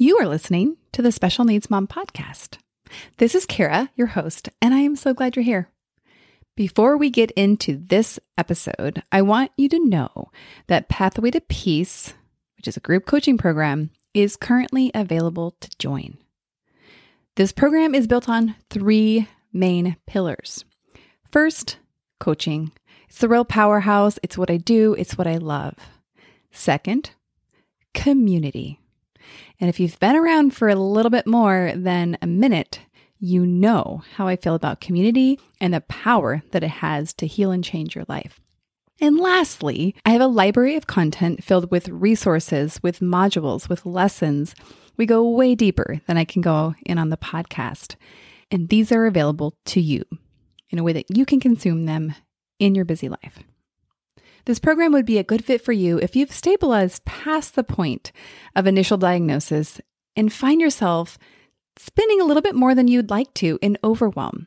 You are listening to the Special Needs Mom podcast. This is Kara, your host, and I am so glad you're here. Before we get into this episode, I want you to know that Pathway to Peace, which is a group coaching program, is currently available to join. This program is built on three main pillars. First, coaching. It's the real powerhouse. It's what I do, it's what I love. Second, community. And if you've been around for a little bit more than a minute, you know how I feel about community and the power that it has to heal and change your life. And lastly, I have a library of content filled with resources, with modules, with lessons. We go way deeper than I can go in on the podcast. And these are available to you in a way that you can consume them in your busy life. This program would be a good fit for you if you've stabilized past the point of initial diagnosis and find yourself spinning a little bit more than you'd like to in overwhelm.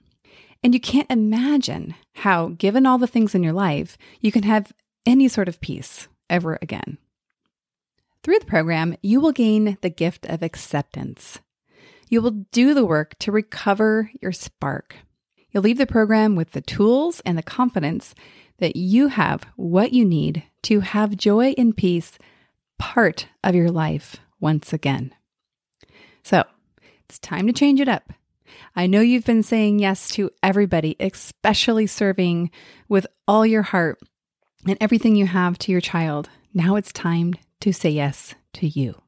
And you can't imagine how, given all the things in your life, you can have any sort of peace ever again. Through the program, you will gain the gift of acceptance. You will do the work to recover your spark. You'll leave the program with the tools and the confidence that you have what you need to have joy and peace part of your life once again. So it's time to change it up. I know you've been saying yes to everybody, especially serving with all your heart and everything you have to your child. Now it's time to say yes to you.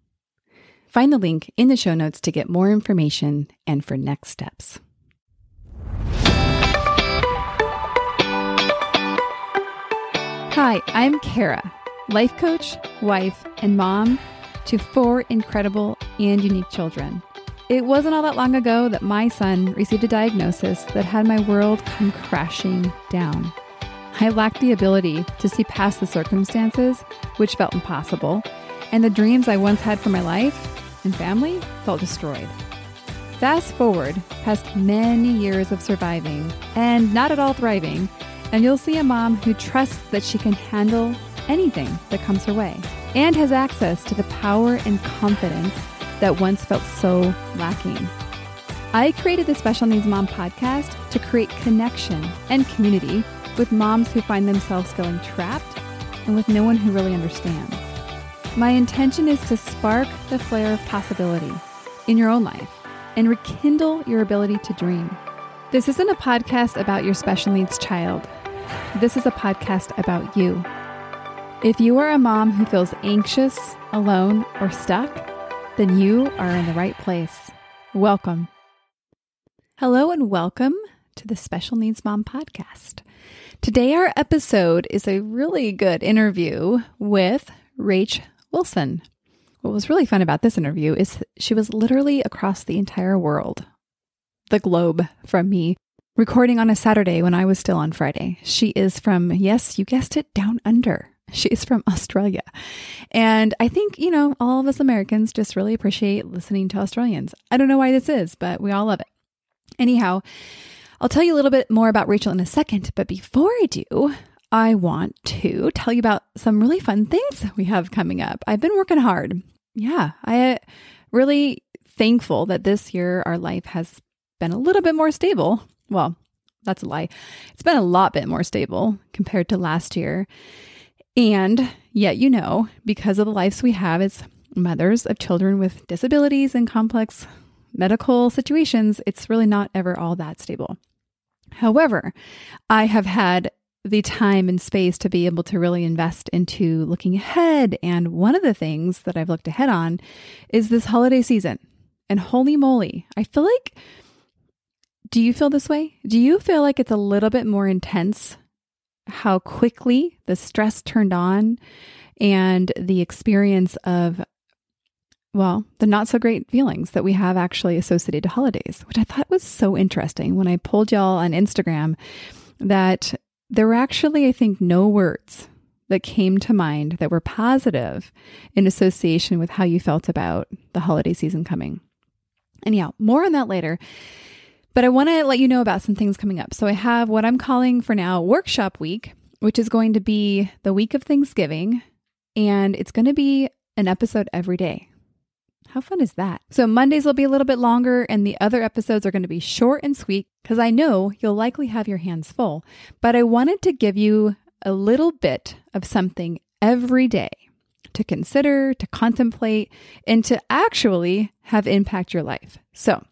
Find the link in the show notes to get more information and for next steps. Hi, I'm Kara, life coach, wife, and mom to four incredible and unique children. It wasn't all that long ago that my son received a diagnosis that had my world come crashing down. I lacked the ability to see past the circumstances, which felt impossible, and the dreams I once had for my life and family felt destroyed. Fast forward past many years of surviving and not at all thriving and you'll see a mom who trusts that she can handle anything that comes her way and has access to the power and confidence that once felt so lacking. I created the Special Needs Mom podcast to create connection and community with moms who find themselves feeling trapped and with no one who really understands. My intention is to spark the flare of possibility in your own life and rekindle your ability to dream. This isn't a podcast about your special needs child. This is a podcast about you. If you are a mom who feels anxious, alone, or stuck, then you are in the right place. Welcome. Hello, and welcome to the Special Needs Mom podcast. Today, our episode is a really good interview with Rach Wilson. What was really fun about this interview is she was literally across the entire world, the globe from me recording on a Saturday when I was still on Friday. She is from, yes, you guessed it, down under. She is from Australia. And I think, you know, all of us Americans just really appreciate listening to Australians. I don't know why this is, but we all love it. Anyhow, I'll tell you a little bit more about Rachel in a second, but before I do, I want to tell you about some really fun things we have coming up. I've been working hard. Yeah, I uh, really thankful that this year our life has been a little bit more stable well, that's a lie. It's been a lot bit more stable compared to last year. And yet, you know, because of the lives we have as mothers of children with disabilities and complex medical situations, it's really not ever all that stable. However, I have had the time and space to be able to really invest into looking ahead. And one of the things that I've looked ahead on is this holiday season. And holy moly, I feel like do you feel this way? Do you feel like it's a little bit more intense how quickly the stress turned on and the experience of well, the not so great feelings that we have actually associated to holidays, which I thought was so interesting when I pulled y'all on Instagram that there were actually, I think, no words that came to mind that were positive in association with how you felt about the holiday season coming. And yeah, more on that later. But I want to let you know about some things coming up. So I have what I'm calling for now workshop week, which is going to be the week of Thanksgiving, and it's going to be an episode every day. How fun is that? So, Mondays will be a little bit longer, and the other episodes are going to be short and sweet because I know you'll likely have your hands full. But I wanted to give you a little bit of something every day to consider, to contemplate, and to actually have impact your life. So,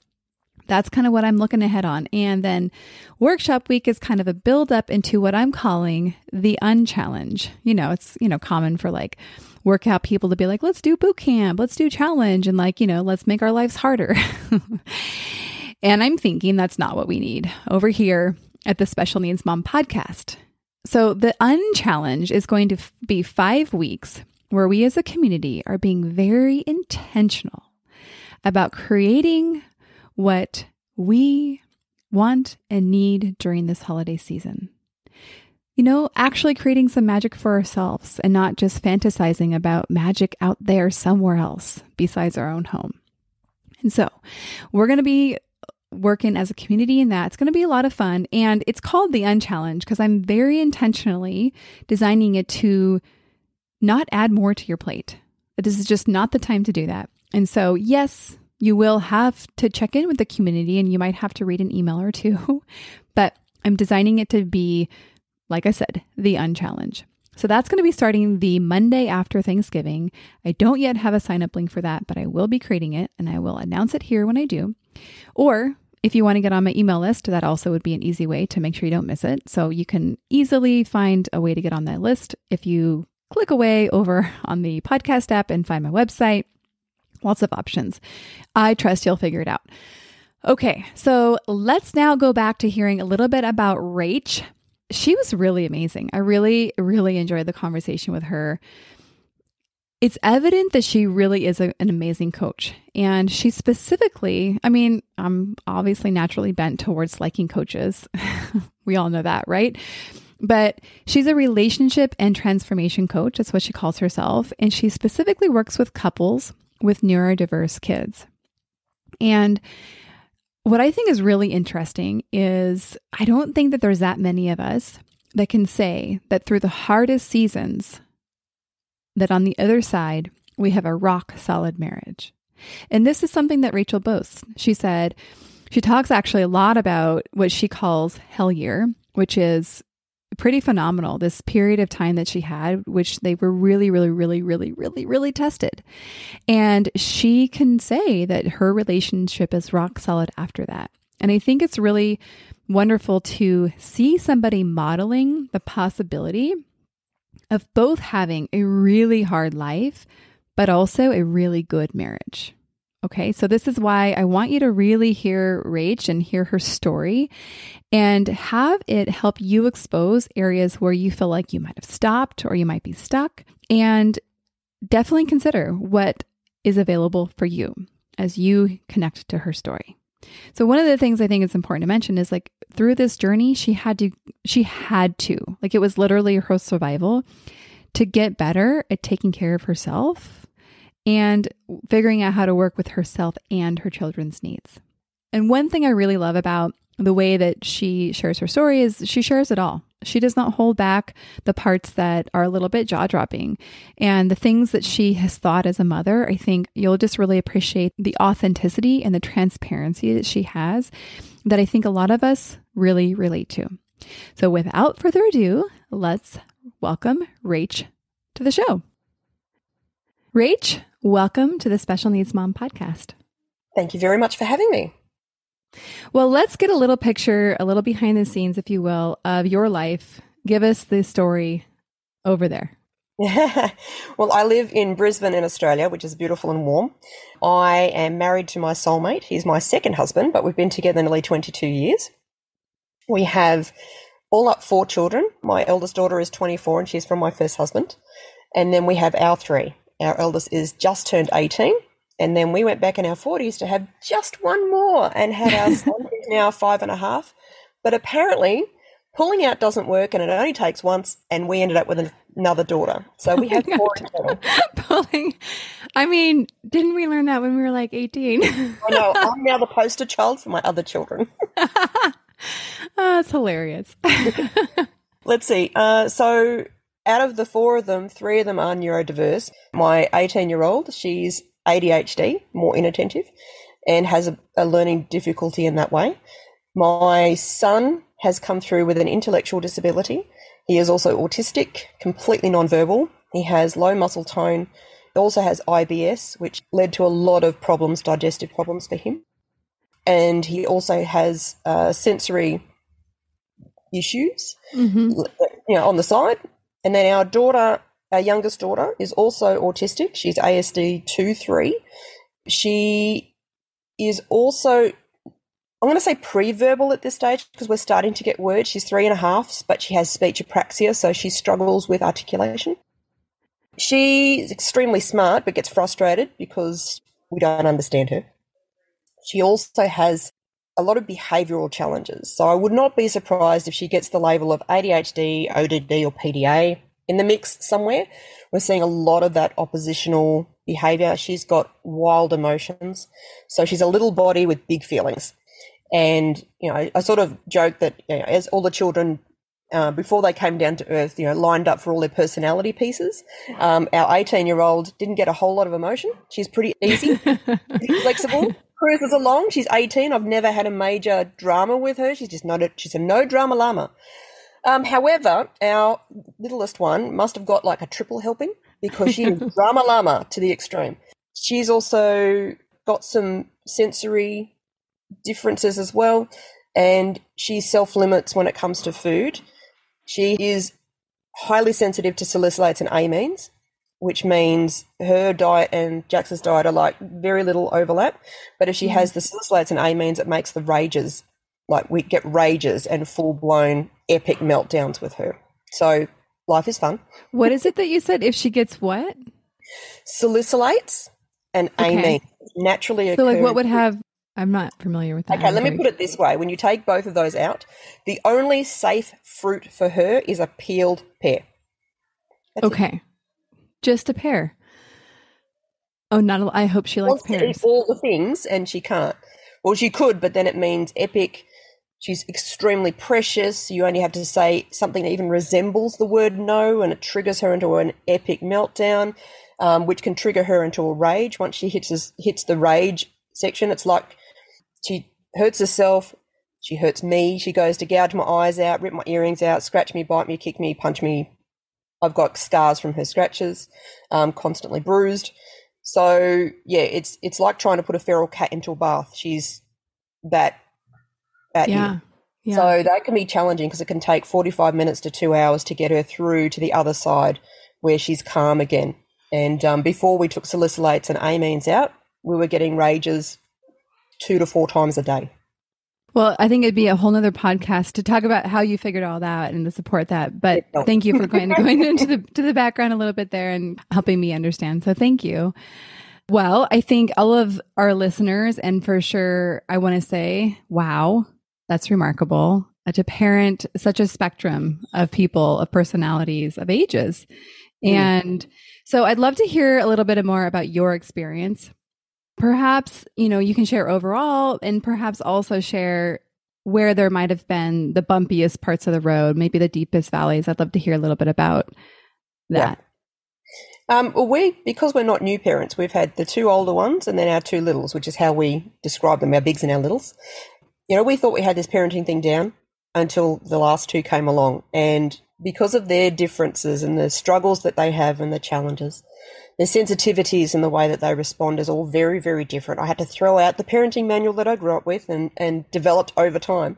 that's kind of what I'm looking ahead on. And then workshop week is kind of a build up into what I'm calling the unchallenge. You know, it's, you know, common for like workout people to be like, let's do boot camp, let's do challenge, and like, you know, let's make our lives harder. and I'm thinking that's not what we need over here at the Special Needs Mom podcast. So the unchallenge is going to be five weeks where we as a community are being very intentional about creating what we want and need during this holiday season. You know, actually creating some magic for ourselves and not just fantasizing about magic out there somewhere else besides our own home. And so we're going to be working as a community in that. It's going to be a lot of fun. And it's called the Unchallenge because I'm very intentionally designing it to not add more to your plate. This is just not the time to do that. And so, yes, you will have to check in with the community and you might have to read an email or two, but I'm designing it to be, like I said, the unchallenge. So that's going to be starting the Monday after Thanksgiving. I don't yet have a sign up link for that, but I will be creating it and I will announce it here when I do. Or if you want to get on my email list, that also would be an easy way to make sure you don't miss it. So you can easily find a way to get on that list if you click away over on the podcast app and find my website. Lots of options. I trust you'll figure it out. Okay, so let's now go back to hearing a little bit about Rach. She was really amazing. I really, really enjoyed the conversation with her. It's evident that she really is a, an amazing coach. And she specifically, I mean, I'm obviously naturally bent towards liking coaches. we all know that, right? But she's a relationship and transformation coach. That's what she calls herself. And she specifically works with couples with neurodiverse kids. And what I think is really interesting is I don't think that there's that many of us that can say that through the hardest seasons, that on the other side, we have a rock solid marriage. And this is something that Rachel boasts. She said, she talks actually a lot about what she calls hell year, which is pretty phenomenal this period of time that she had which they were really really really really really really tested. And she can say that her relationship is rock solid after that. And i think it's really wonderful to see somebody modeling the possibility of both having a really hard life but also a really good marriage. Okay, so this is why I want you to really hear Rach and hear her story and have it help you expose areas where you feel like you might have stopped or you might be stuck. And definitely consider what is available for you as you connect to her story. So one of the things I think it's important to mention is like through this journey she had to she had to like it was literally her survival to get better at taking care of herself and figuring out how to work with herself and her children's needs. And one thing I really love about the way that she shares her story is she shares it all. She does not hold back the parts that are a little bit jaw dropping. And the things that she has thought as a mother, I think you'll just really appreciate the authenticity and the transparency that she has that I think a lot of us really relate to. So without further ado, let's welcome Rach to the show. Rach, welcome to the Special Needs Mom podcast. Thank you very much for having me. Well, let's get a little picture, a little behind the scenes, if you will, of your life. Give us the story over there. well, I live in Brisbane in Australia, which is beautiful and warm. I am married to my soulmate. He's my second husband, but we've been together nearly 22 years. We have all up four children. My eldest daughter is 24 and she's from my first husband. And then we have our three. Our eldest is just turned 18. And then we went back in our 40s to have just one more and had our son, who's now five and a half. But apparently, pulling out doesn't work and it only takes once. And we ended up with another daughter. So we oh have four total. pulling. I mean, didn't we learn that when we were like 18? I know. I'm now the poster child for my other children. oh, that's hilarious. Let's see. Uh, so out of the four of them, three of them are neurodiverse. My 18 year old, she's ADHD, more inattentive, and has a, a learning difficulty in that way. My son has come through with an intellectual disability. He is also autistic, completely nonverbal. He has low muscle tone. He also has IBS, which led to a lot of problems, digestive problems for him. And he also has uh, sensory issues, Mm-hmm. you know, on the side. And then our daughter, our youngest daughter, is also autistic. She's ASD two three. She is also, I'm going to say pre-verbal at this stage because we're starting to get words. She's three and a half, but she has speech apraxia, so she struggles with articulation. She's extremely smart, but gets frustrated because we don't understand her. She also has a lot of behavioural challenges. So I would not be surprised if she gets the label of ADHD, ODD, or PDA in the mix somewhere. We're seeing a lot of that oppositional behaviour. She's got wild emotions. So she's a little body with big feelings. And, you know, I sort of joke that you know, as all the children uh, before they came down to earth, you know, lined up for all their personality pieces. Um, our 18 year old didn't get a whole lot of emotion. She's pretty easy, pretty flexible. Cruises along. She's 18. I've never had a major drama with her. She's just not a, she's a no drama llama. Um, however, our littlest one must have got like a triple helping because she's drama llama to the extreme. She's also got some sensory differences as well, and she self limits when it comes to food. She is highly sensitive to salicylates and amines, which means her diet and Jax's diet are like very little overlap. But if she has the salicylates and amines, it makes the rages like we get rages and full blown epic meltdowns with her. So life is fun. What is it that you said? If she gets what? Salicylates and Okay. amines naturally So, like, what would have? I'm not familiar with that. Okay, let me put it this way. When you take both of those out, the only safe fruit for her is a peeled pear. That's it. Okay, just a pear. Oh, not. A, I hope she likes wants to eat pears. all the things and she can't. Well, she could, but then it means epic. She's extremely precious. You only have to say something that even resembles the word no, and it triggers her into an epic meltdown, um, which can trigger her into a rage. Once she hits this, hits the rage section, it's like she hurts herself. She hurts me. She goes to gouge my eyes out, rip my earrings out, scratch me, bite me, kick me, punch me. I've got scars from her scratches, um, constantly bruised. So yeah, it's it's like trying to put a feral cat into a bath. She's that at you. Yeah, yeah. So that can be challenging because it can take 45 minutes to two hours to get her through to the other side where she's calm again. And um, before we took salicylates and amines out, we were getting rages two to four times a day. Well, I think it'd be a whole nother podcast to talk about how you figured all that and to support that. But thank you for going going into the to the background a little bit there and helping me understand. So thank you. Well, I think all of our listeners, and for sure, I want to say, wow, that's remarkable. Uh, To parent such a spectrum of people, of personalities, of ages. Mm. And so I'd love to hear a little bit more about your experience perhaps you know you can share overall and perhaps also share where there might have been the bumpiest parts of the road maybe the deepest valleys i'd love to hear a little bit about Yeah. that Um, well, we because we're not new parents, we've had the two older ones and then our two littles, which is how we describe them, our bigs and our littles. You know, we thought we had this parenting thing down until the last two came along, and because of their differences and the struggles that they have and the challenges, their sensitivities and the way that they respond is all very, very different. I had to throw out the parenting manual that I grew up with and, and developed over time.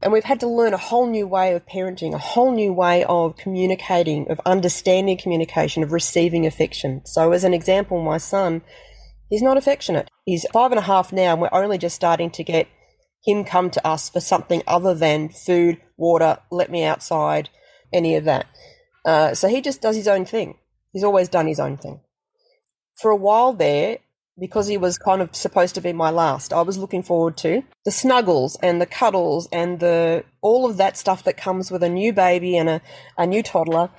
And we've had to learn a whole new way of parenting, a whole new way of communicating, of understanding communication, of receiving affection. So, as an example, my son, he's not affectionate. He's five and a half now, and we're only just starting to get him come to us for something other than food, water, let me outside, any of that. Uh, so he just does his own thing. He's always done his own thing. For a while there, because he was kind of supposed to be my last, I was looking forward to the snuggles and the cuddles and the all of that stuff that comes with a new baby and a, a new toddler.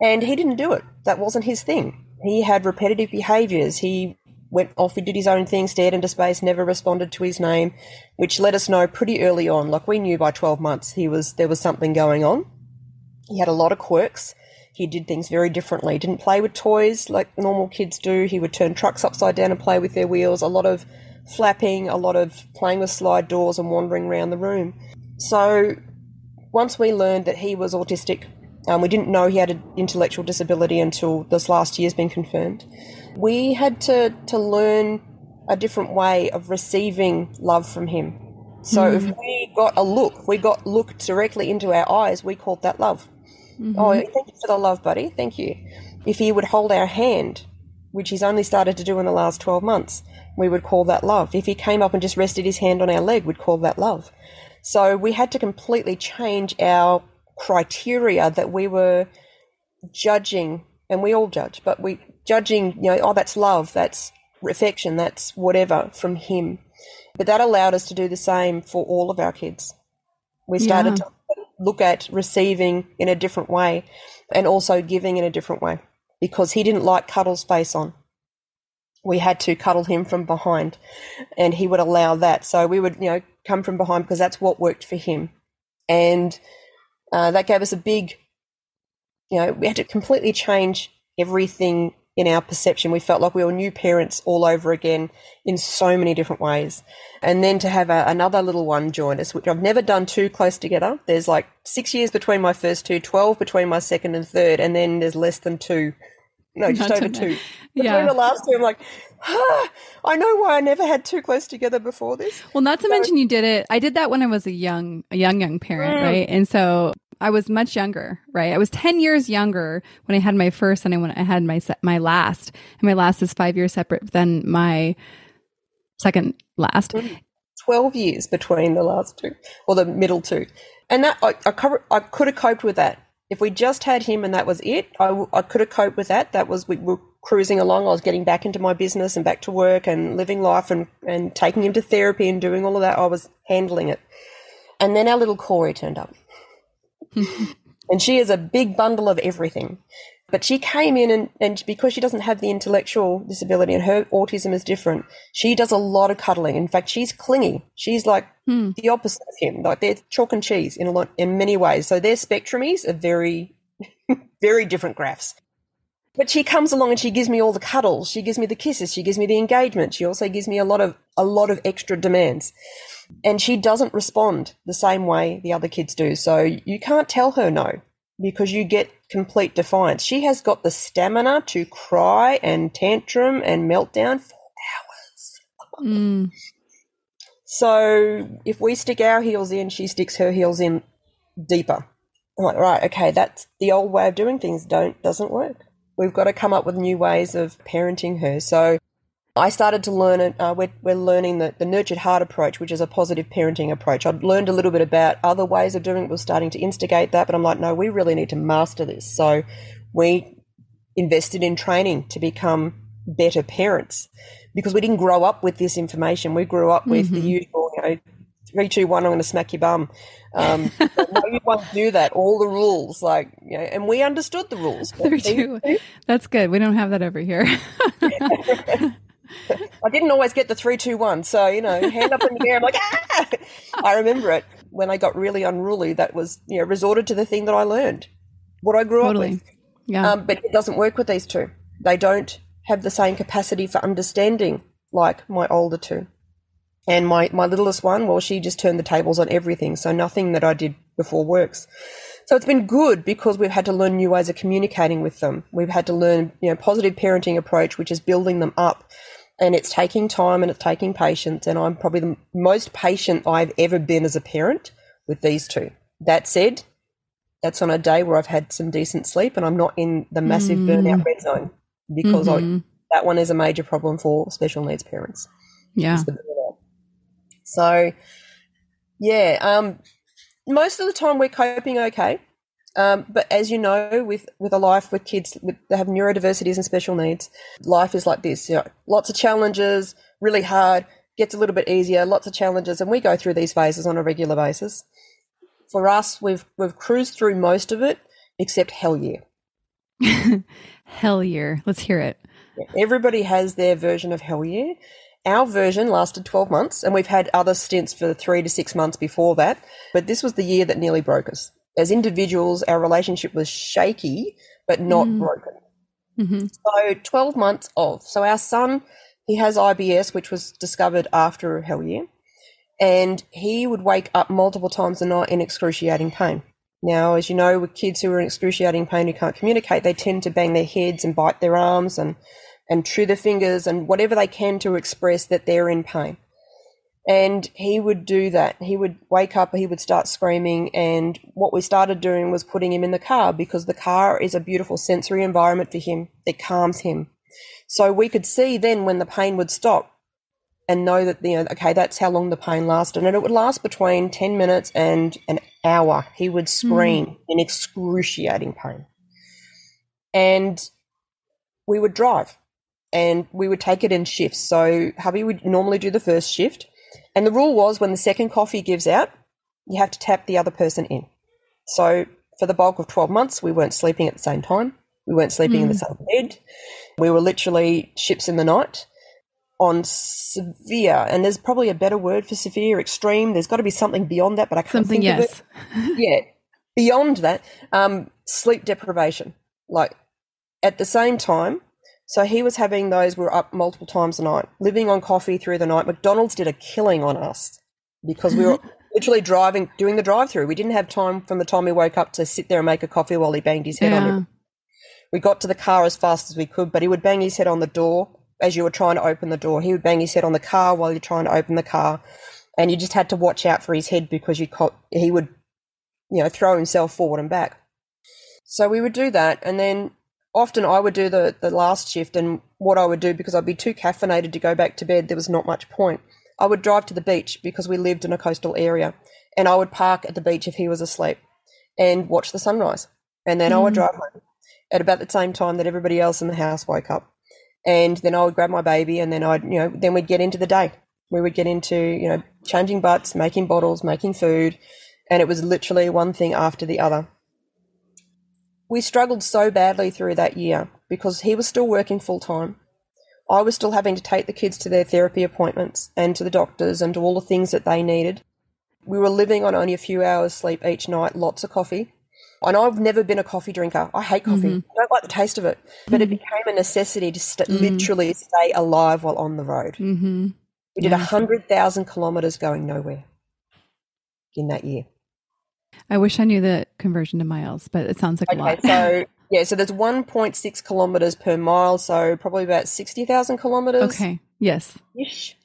And he didn't do it. That wasn't his thing. He had repetitive behaviors. He went off, he did his own thing, stared into space, never responded to his name, which let us know pretty early on. Like we knew by 12 months he was there was something going on. He had a lot of quirks. He did things very differently. Didn't play with toys like normal kids do. He would turn trucks upside down and play with their wheels. A lot of flapping, a lot of playing with slide doors and wandering around the room. So once we learned that he was autistic, um, we didn't know he had an intellectual disability until this last year's been confirmed. We had to, to learn a different way of receiving love from him. So mm. if we got a look, we got looked directly into our eyes, we called that love. Mm-hmm. Oh, thank you for the love, buddy. Thank you. If he would hold our hand, which he's only started to do in the last 12 months, we would call that love. If he came up and just rested his hand on our leg, we'd call that love. So we had to completely change our criteria that we were judging, and we all judge, but we judging, you know, oh, that's love, that's affection, that's whatever from him. But that allowed us to do the same for all of our kids. We started yeah. to look at receiving in a different way and also giving in a different way because he didn't like Cuddle's face on. We had to cuddle him from behind and he would allow that. So we would, you know, come from behind because that's what worked for him. And uh, that gave us a big, you know, we had to completely change everything in our perception. We felt like we were new parents all over again in so many different ways. And then to have a, another little one join us, which I've never done too close together. There's like six years between my first two, 12 between my second and third, and then there's less than two. No, just Not over two. Between yeah. the last two, I'm like, ah, I know why I never had two close together before this. Well, not to so, mention you did it. I did that when I was a young, a young, young parent, mm. right? And so I was much younger, right? I was 10 years younger when I had my first and I when I had my my last. And my last is 5 years separate than my second last. Mm. 12 years between the last two or the middle two. And that I, I, cover, I could have coped with that. If we just had him and that was it, I, I could have coped with that. That was we were cruising along. I was getting back into my business and back to work and living life and, and taking him to therapy and doing all of that. I was handling it. And then our little Corey turned up. and she is a big bundle of everything. But she came in and, and because she doesn't have the intellectual disability and her autism is different, she does a lot of cuddling. In fact, she's clingy. She's like hmm. the opposite of him. Like they're chalk and cheese in a lot in many ways. So their spectrumies are very, very different graphs. But she comes along and she gives me all the cuddles. She gives me the kisses. She gives me the engagement. She also gives me a lot of a lot of extra demands and she doesn't respond the same way the other kids do. So you can't tell her no because you get complete defiance. She has got the stamina to cry and tantrum and meltdown for hours. Mm. So if we stick our heels in, she sticks her heels in deeper. I'm like, right, okay, that's the old way of doing things. Don't doesn't work. We've got to come up with new ways of parenting her. So I started to learn it. Uh, we're, we're learning the, the nurtured heart approach, which is a positive parenting approach. I'd learned a little bit about other ways of doing it. We're starting to instigate that, but I'm like, no, we really need to master this. So we invested in training to become better parents because we didn't grow up with this information. We grew up with mm-hmm. the usual, you know, three, two, one, I'm going to smack your bum. Um, no, you won't do that. All the rules, like, you know, and we understood the rules. Three, two. That's good. We don't have that over here. I didn't always get the three, two, one. So, you know, hand up in the air. I'm like, ah! I remember it when I got really unruly. That was, you know, resorted to the thing that I learned, what I grew totally. up with. Yeah. Um, but it doesn't work with these two. They don't have the same capacity for understanding like my older two. And my, my littlest one, well, she just turned the tables on everything. So nothing that I did before works. So it's been good because we've had to learn new ways of communicating with them. We've had to learn, you know, positive parenting approach, which is building them up and it's taking time and it's taking patience. And I'm probably the most patient I've ever been as a parent with these two. That said, that's on a day where I've had some decent sleep and I'm not in the massive mm. burnout red zone because mm-hmm. I, that one is a major problem for special needs parents. Yeah. So, yeah, um, most of the time we're coping okay. Um, but as you know, with, with a life with kids with, that have neurodiversities and special needs, life is like this. You know, lots of challenges, really hard, gets a little bit easier, lots of challenges, and we go through these phases on a regular basis. For us, we've we've cruised through most of it, except hell year. hell year. Let's hear it. Everybody has their version of hell year. Our version lasted 12 months, and we've had other stints for three to six months before that. But this was the year that nearly broke us as individuals, our relationship was shaky, but not Mm. broken. Mm-hmm. So 12 months of. So our son, he has IBS, which was discovered after a hell year. And he would wake up multiple times a night in excruciating pain. Now, as you know, with kids who are in excruciating pain who can't communicate, they tend to bang their heads and bite their arms and, and chew the fingers and whatever they can to express that they're in pain. And he would do that. He would wake up, he would start screaming. And what we started doing was putting him in the car because the car is a beautiful sensory environment for him that calms him. So we could see then when the pain would stop and know that, you know, okay, that's how long the pain lasted. And it would last between 10 minutes and an hour. He would hmm. scream in excruciating pain. And we would drive and we would take it in shifts. So hubby would normally do the first shift. And the rule was when the second coffee gives out, you have to tap the other person in. So for the bulk of 12 months, we weren't sleeping at the same time. We weren't sleeping in the same bed. We were literally ships in the night on severe, and there's probably a better word for severe, extreme. There's got to be something beyond that, but I can't Something, think of it yes. yeah, beyond that, um, sleep deprivation. Like at the same time, so he was having those. We were up multiple times a night, living on coffee through the night. McDonald's did a killing on us because we were mm-hmm. literally driving, doing the drive-through. We didn't have time from the time we woke up to sit there and make a coffee while he banged his head on Yeah. it. We got to the car as fast as we could, but he would bang his head on the door as you were trying to open the door. He would bang his head on the car while you're trying to open the car, and you just had to watch out for his head because you co- he would, you know, throw himself forward and back. So we would do that, and then often I would do the the last shift, and what I would do because I'd be too caffeinated to go back to bed, there was not much point. I would drive to the beach because we lived in a coastal area, and I would park at the beach if he was asleep, and watch the sunrise, and then I would Mm. drive home at about the same time that everybody else in the house woke up. And then I would grab my baby and then I'd, you know, then we'd get into the day. We would get into, you know, changing butts, making bottles, making food. And it was literally one thing after the other. We struggled so badly through that year because he was still working full time. I was still having to take the kids to their therapy appointments and to the doctors and to all the things that they needed. We were living on only a few hours sleep each night, lots of coffee. And I've never been a coffee drinker. I hate coffee. Mhm. I don't like the taste of it. But it became a necessity to st- Mm. literally stay alive while on the road. Mm-hmm. We did a Yeah. 100,000 kilometers going nowhere in that year. I wish I knew the conversion to miles, but it sounds like a Okay, lot. so yeah, so there's 1.6 kilometers per mile, so probably about 60,000 kilometers. okay. Yes. Ish.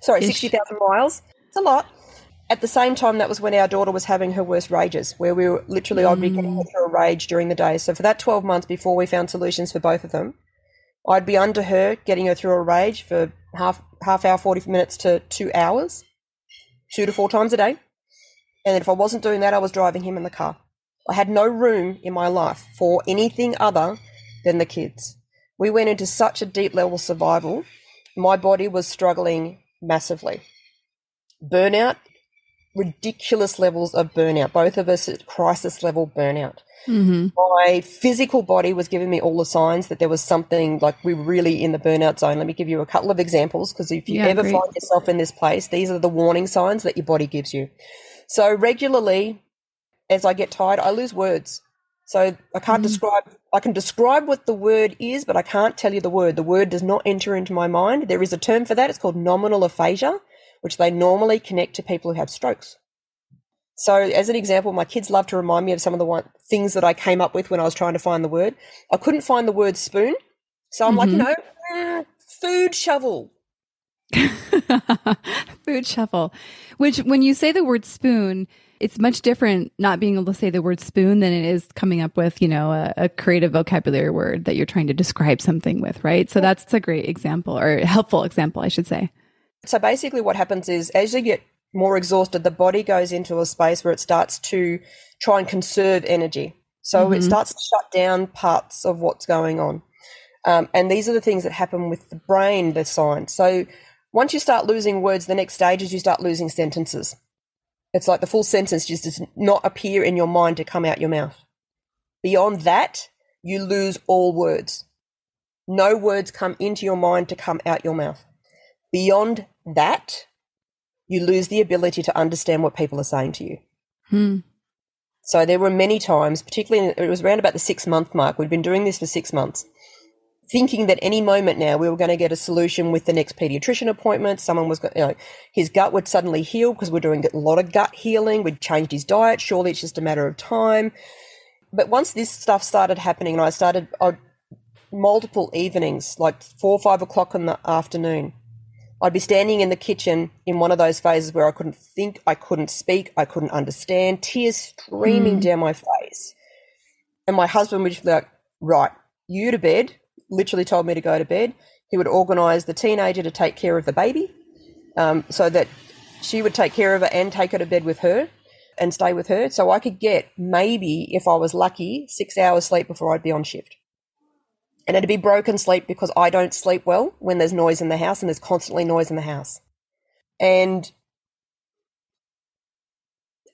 Sorry, Ish. 60,000 miles. It's a lot. At the same time, that was when our daughter was having her worst rages, where we were literally, I'd be getting mm. her a rage during the day. So for that 12 months before we found solutions for both of them, I'd be under her, getting her through a rage for half half hour, 40 minutes to two hours, two to four times a day. And if I wasn't doing that, I was driving him in the car. I had no room in my life for anything other than the kids. We went into such a deep level of survival. My body was struggling massively. Burnout, ridiculous levels of burnout. Both of us at crisis level burnout. Mm-hmm. My physical body was giving me all the signs that there was something like we were really in the burnout zone. Let me give you a couple of examples because if you Yeah, ever great. find yourself in this place, these are the warning signs that your body gives you. So regularly, as I get tired, I lose words. So I can't Mhm. describe. I can describe what the word is, but I can't tell you the word. The word does not enter into my mind. There is a term for that. It's called nominal aphasia, which they normally connect to people who have strokes. So, as an example, my kids love to remind me of some of the one, things that I came up with when I was trying to find the word. I couldn't find the word spoon, so I'm like, you Mhm. know, mm, food shovel. Food shuffle. Which, when you say the word spoon, it's much different not being able to say the word spoon than it is coming up with, you know, a, a creative vocabulary word that you're trying to describe something with, right? So that's a great example or helpful example, I should say. So basically, what happens is as you get more exhausted, the body goes into a space where it starts to try and conserve energy. So it Mhm. starts to shut down parts of what's going on. Um, and these are the things that happen with the brain, the signs. So once you start losing words, the next stage is you start losing sentences. It's like the full sentence just does not appear in your mind to come out your mouth. Beyond that, you lose all words. No words come into your mind to come out your mouth. Beyond that, you lose the ability to understand what people are saying to you. Hmm. So there were many times, particularly it was around about the six month mark. We'd been doing this for six months, thinking that any moment now we were going to get a solution with the next pediatrician appointment. Someone was, you know, his gut would suddenly heal because we're doing a lot of gut healing. We'd changed his diet. Surely it's just a matter of time. But once this stuff started happening, and I started I'd, multiple evenings, like four or five o'clock in the afternoon, I'd be standing in the kitchen in one of those phases where I couldn't think, I couldn't speak, I couldn't understand, tears streaming mm. down my face. And my husband would just be like, right, you to bed, literally told me to go to bed. He would organise the teenager to take care of the baby um, so that she would take care of her and take her to bed with her and stay with her. So I could get maybe, if I was lucky, six hours sleep before I'd be on shift. And it'd be broken sleep because I don't sleep well when there's noise in the house and there's constantly noise in the house. And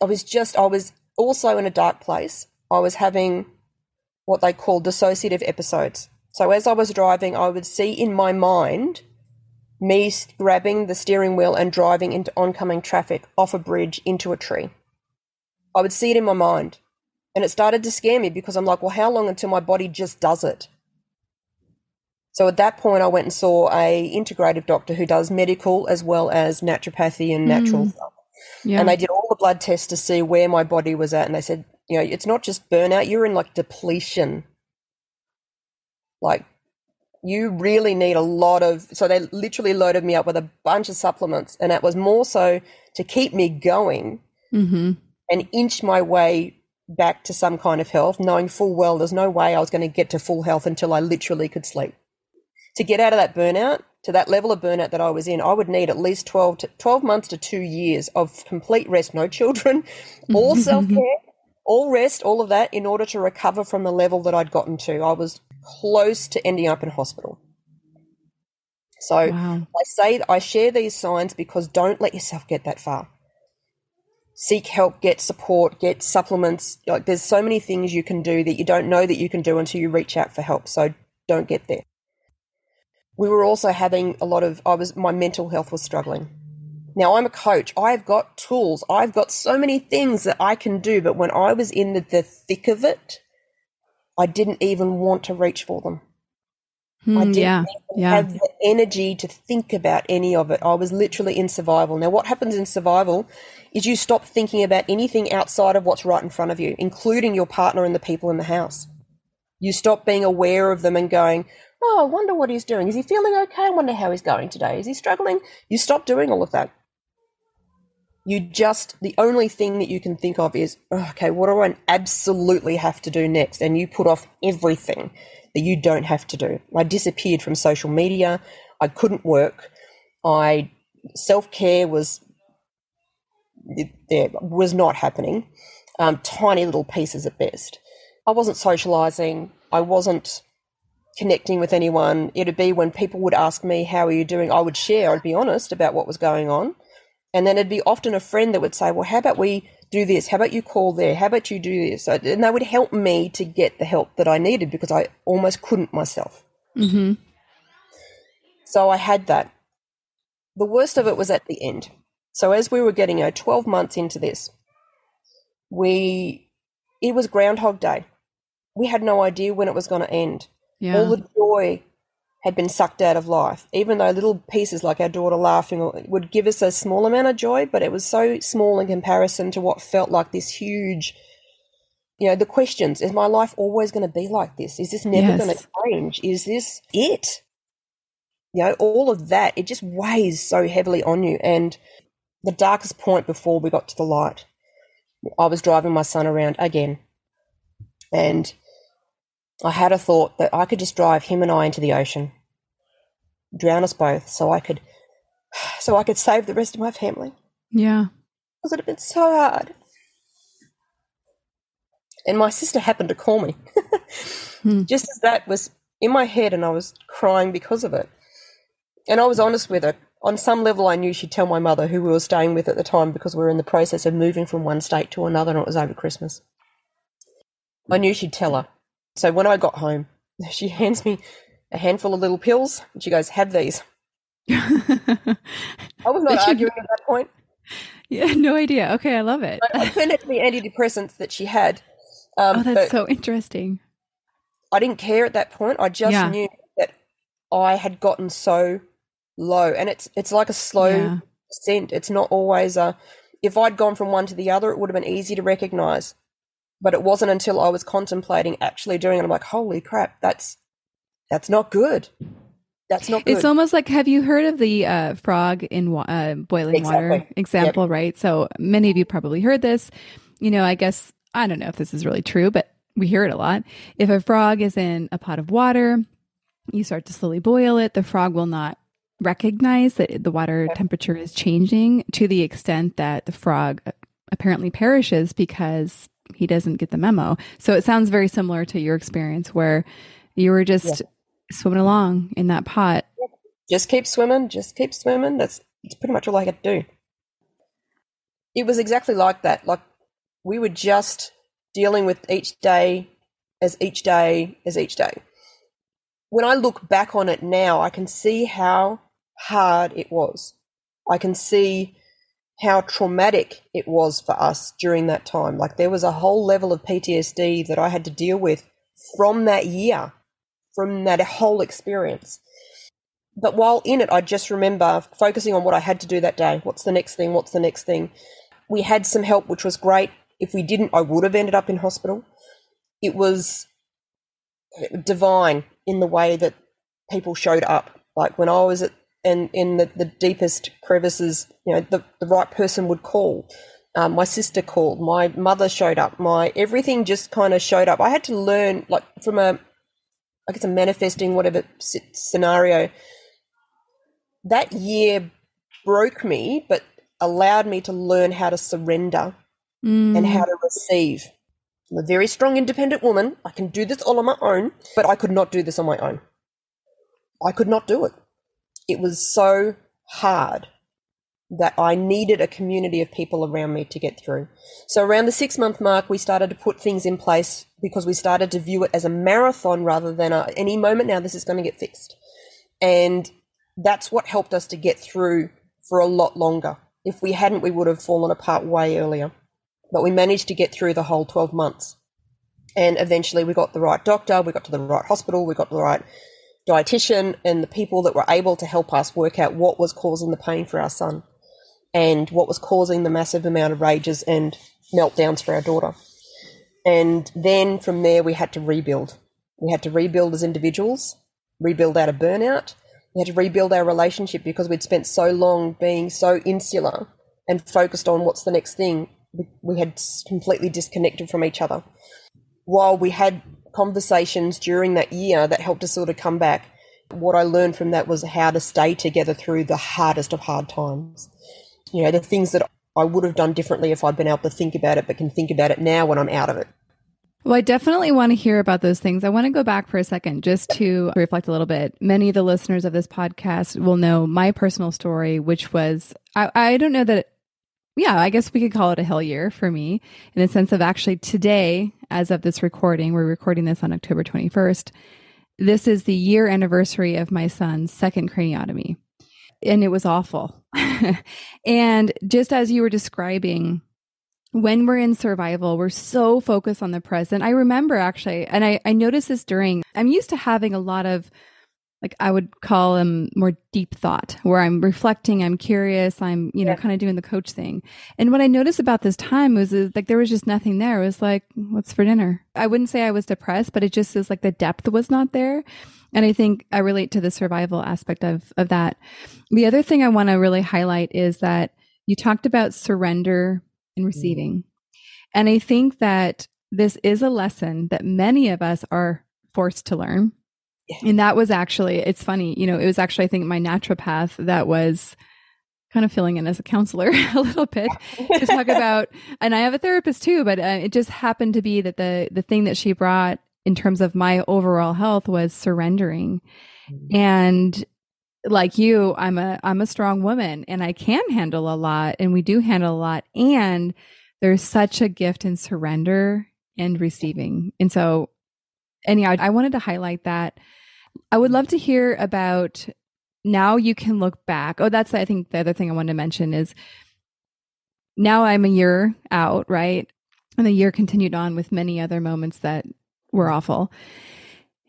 I was just, I was also in a dark place. I was having what they call dissociative episodes. So as I was driving, I would see in my mind me grabbing the steering wheel and driving into oncoming traffic off a bridge into a tree. I would see it in my mind. And it started to scare me because I'm like, well, how long until my body just does it? So at that point, I went and saw a integrative doctor who does medical as well as naturopathy and natural mm. stuff. Yeah. And they did all the blood tests to see where my body was at. And they said, you know, it's not just burnout, you're in like depletion. Like, you really need a lot of. So they literally loaded me up with a bunch of supplements. And that was more so to keep me going mm-hmm. and inch my way back to some kind of health, knowing full well there's no way I was going to get to full health until I literally could sleep to get out of that burnout to that level of burnout that I was in, I would need at least 12 to 12 months to 2 years of complete rest, no children, all self-care, all rest, all of that in order to recover from the level that I'd gotten to. I was close to ending up in hospital. So wow. I say I share these signs because don't let yourself get that far. Seek help, get support, get supplements. Like there's so many things you can do that you don't know that you can do until you reach out for help. So don't get there we were also having a lot of I was my mental health was struggling. Now I'm a coach. I've got tools. I've got so many things that I can do, but when I was in the, the thick of it, I didn't even want to reach for them. Hmm, I didn't yeah, yeah. have the energy to think about any of it. I was literally in survival. Now, what happens in survival is you stop thinking about anything outside of what's right in front of you, including your partner and the people in the house. You stop being aware of them and going, Oh, I wonder what he's doing. Is he feeling okay? I wonder how he's going today. Is he struggling? You stop doing all of that. You just, the only thing that you can think of is, oh, okay, what do I absolutely have to do next? And you put off everything that you don't have to do. I disappeared from social media. I couldn't work. I, self care was, it, was not happening. Um, tiny little pieces at best. I wasn't socializing. I wasn't connecting with anyone. It'd be when people would ask me, How are you doing? I would share, I'd be honest about what was going on. And then it'd be often a friend that would say, Well, how about we do this? How about you call there? How about you do this? And they would help me to get the help that I needed because I almost couldn't myself. Mm-hmm. So I had that. The worst of it was at the end. So as we were getting you know, 12 months into this, we it was Groundhog Day. We had no idea when it was going to end. Yeah. All the joy had been sucked out of life, even though little pieces like our daughter laughing would give us a small amount of joy, but it was so small in comparison to what felt like this huge, you know, the questions is my life always going to be like this? Is this never yes. going to change? Is this it? You know, all of that, it just weighs so heavily on you. And the darkest point before we got to the light, I was driving my son around again. And I had a thought that I could just drive him and I into the ocean, drown us both, so I could, so I could save the rest of my family. Yeah, because it had been so hard. And my sister happened to call me, hmm. just as that was in my head, and I was crying because of it. And I was honest with her. On some level, I knew she'd tell my mother, who we were staying with at the time, because we were in the process of moving from one state to another, and it was over Christmas. I knew she'd tell her. So when I got home, she hands me a handful of little pills and she goes, Have these. I was not arguing at that point. Yeah, no idea. Okay, I love it. I turned out to be antidepressants that she had. Um, oh, that's so interesting. I didn't care at that point. I just yeah. knew that I had gotten so low, and it's it's like a slow yeah. descent. It's not always a. If I'd gone from one to the other, it would have been easy to recognize. But it wasn't until I was contemplating actually doing it. I'm like, holy crap, that's that's not good. That's not good. It's almost like have you heard of the uh, frog in uh, boiling exactly. water example, yep. right? So many of you probably heard this. You know, I guess I don't know if this is really true, but we hear it a lot. If a frog is in a pot of water, you start to slowly boil it, the frog will not recognize that the water temperature is changing to the extent that the frog apparently perishes because he doesn't get the memo. So it sounds very similar to your experience where you were just yeah. swimming along in that pot. Just keep swimming, just keep swimming. That's, that's pretty much all I could do. It was exactly like that. Like we were just dealing with each day as each day as each day. When I look back on it now, I can see how hard it was. I can see how traumatic it was for us during that time. Like there was a whole level of PTSD that I had to deal with from that year, from that whole experience. But while in it, I just remember focusing on what I had to do that day. What's the next thing? What's the next thing? We had some help, which was great. If we didn't, I would have ended up in hospital. It was divine in the way that people showed up. Like when I was at and in the, the deepest crevices, you know, the, the right person would call. Um, my sister called. My mother showed up. My everything just kind of showed up. I had to learn, like from a, I guess a manifesting whatever scenario. That year broke me, but allowed me to learn how to surrender mm. and how to receive. I'm a very strong, independent woman. I can do this all on my own, but I could not do this on my own. I could not do it it was so hard that I needed a community of people around me to get through. So around the six month mark, we started to put things in place because we started to view it as a marathon rather than a, any moment now this is going to get fixed. And that's what helped us to get through for a lot longer. If we hadn't, we would have fallen apart way earlier. But we managed to get through the whole 12 months. And eventually we got the right doctor, we got to the right hospital, we got the right dietitian and the people that were able to help us work out what was causing the pain for our son and what was causing the massive amount of rages and meltdowns for our daughter. And then from there, we had to rebuild. We had to rebuild as individuals, rebuild out of burnout. We had to rebuild our relationship because we'd spent so long being so insular and focused on what's the next thing. We had completely disconnected from each other. While we had conversations during that year that helped us sort of come back. What I learned from that was how to stay together through the hardest of hard times. You know, the things that I would have done differently if I'd been able to think about it, but can think about it now when I'm out of it. Well, I definitely want to hear about those things. I want to go back for a second just to reflect a little bit. Many of the listeners of this podcast will know my personal story, which was I, I don't know that yeah, I guess we could call it a hell year for me in the sense of actually today, as of this recording, we're recording this on October 21st. This is the year anniversary of my son's second craniotomy. And it was awful. and just as you were describing, when we're in survival, we're so focused on the present. I remember actually, and I, I noticed this during, I'm used to having a lot of like I would call them more deep thought, where I'm reflecting, I'm curious, I'm, you know, yeah. kind of doing the coach thing. And what I noticed about this time was like there was just nothing there. It was like, what's for dinner? I wouldn't say I was depressed, but it just is like the depth was not there. And I think I relate to the survival aspect of, of that. The other thing I want to really highlight is that you talked about surrender and receiving. Mm. And I think that this is a lesson that many of us are forced to learn and that was actually, it's funny, you know, it was actually, I think, my naturopath that was kind of filling in as a counselor a little bit to talk about, and I have a therapist too, but uh, it just happened to be that the the thing that she brought in terms of my overall health was surrendering, mm-hmm. and like you, I'm a I'm a strong woman, and I can handle a lot, and we do handle a lot, and there's such a gift in surrender and receiving, and so anyhow, I wanted to highlight that I would love to hear about now you can look back. Oh, that's I think the other thing I wanted to mention is now I'm a year out, right? And the year continued on with many other moments that were awful.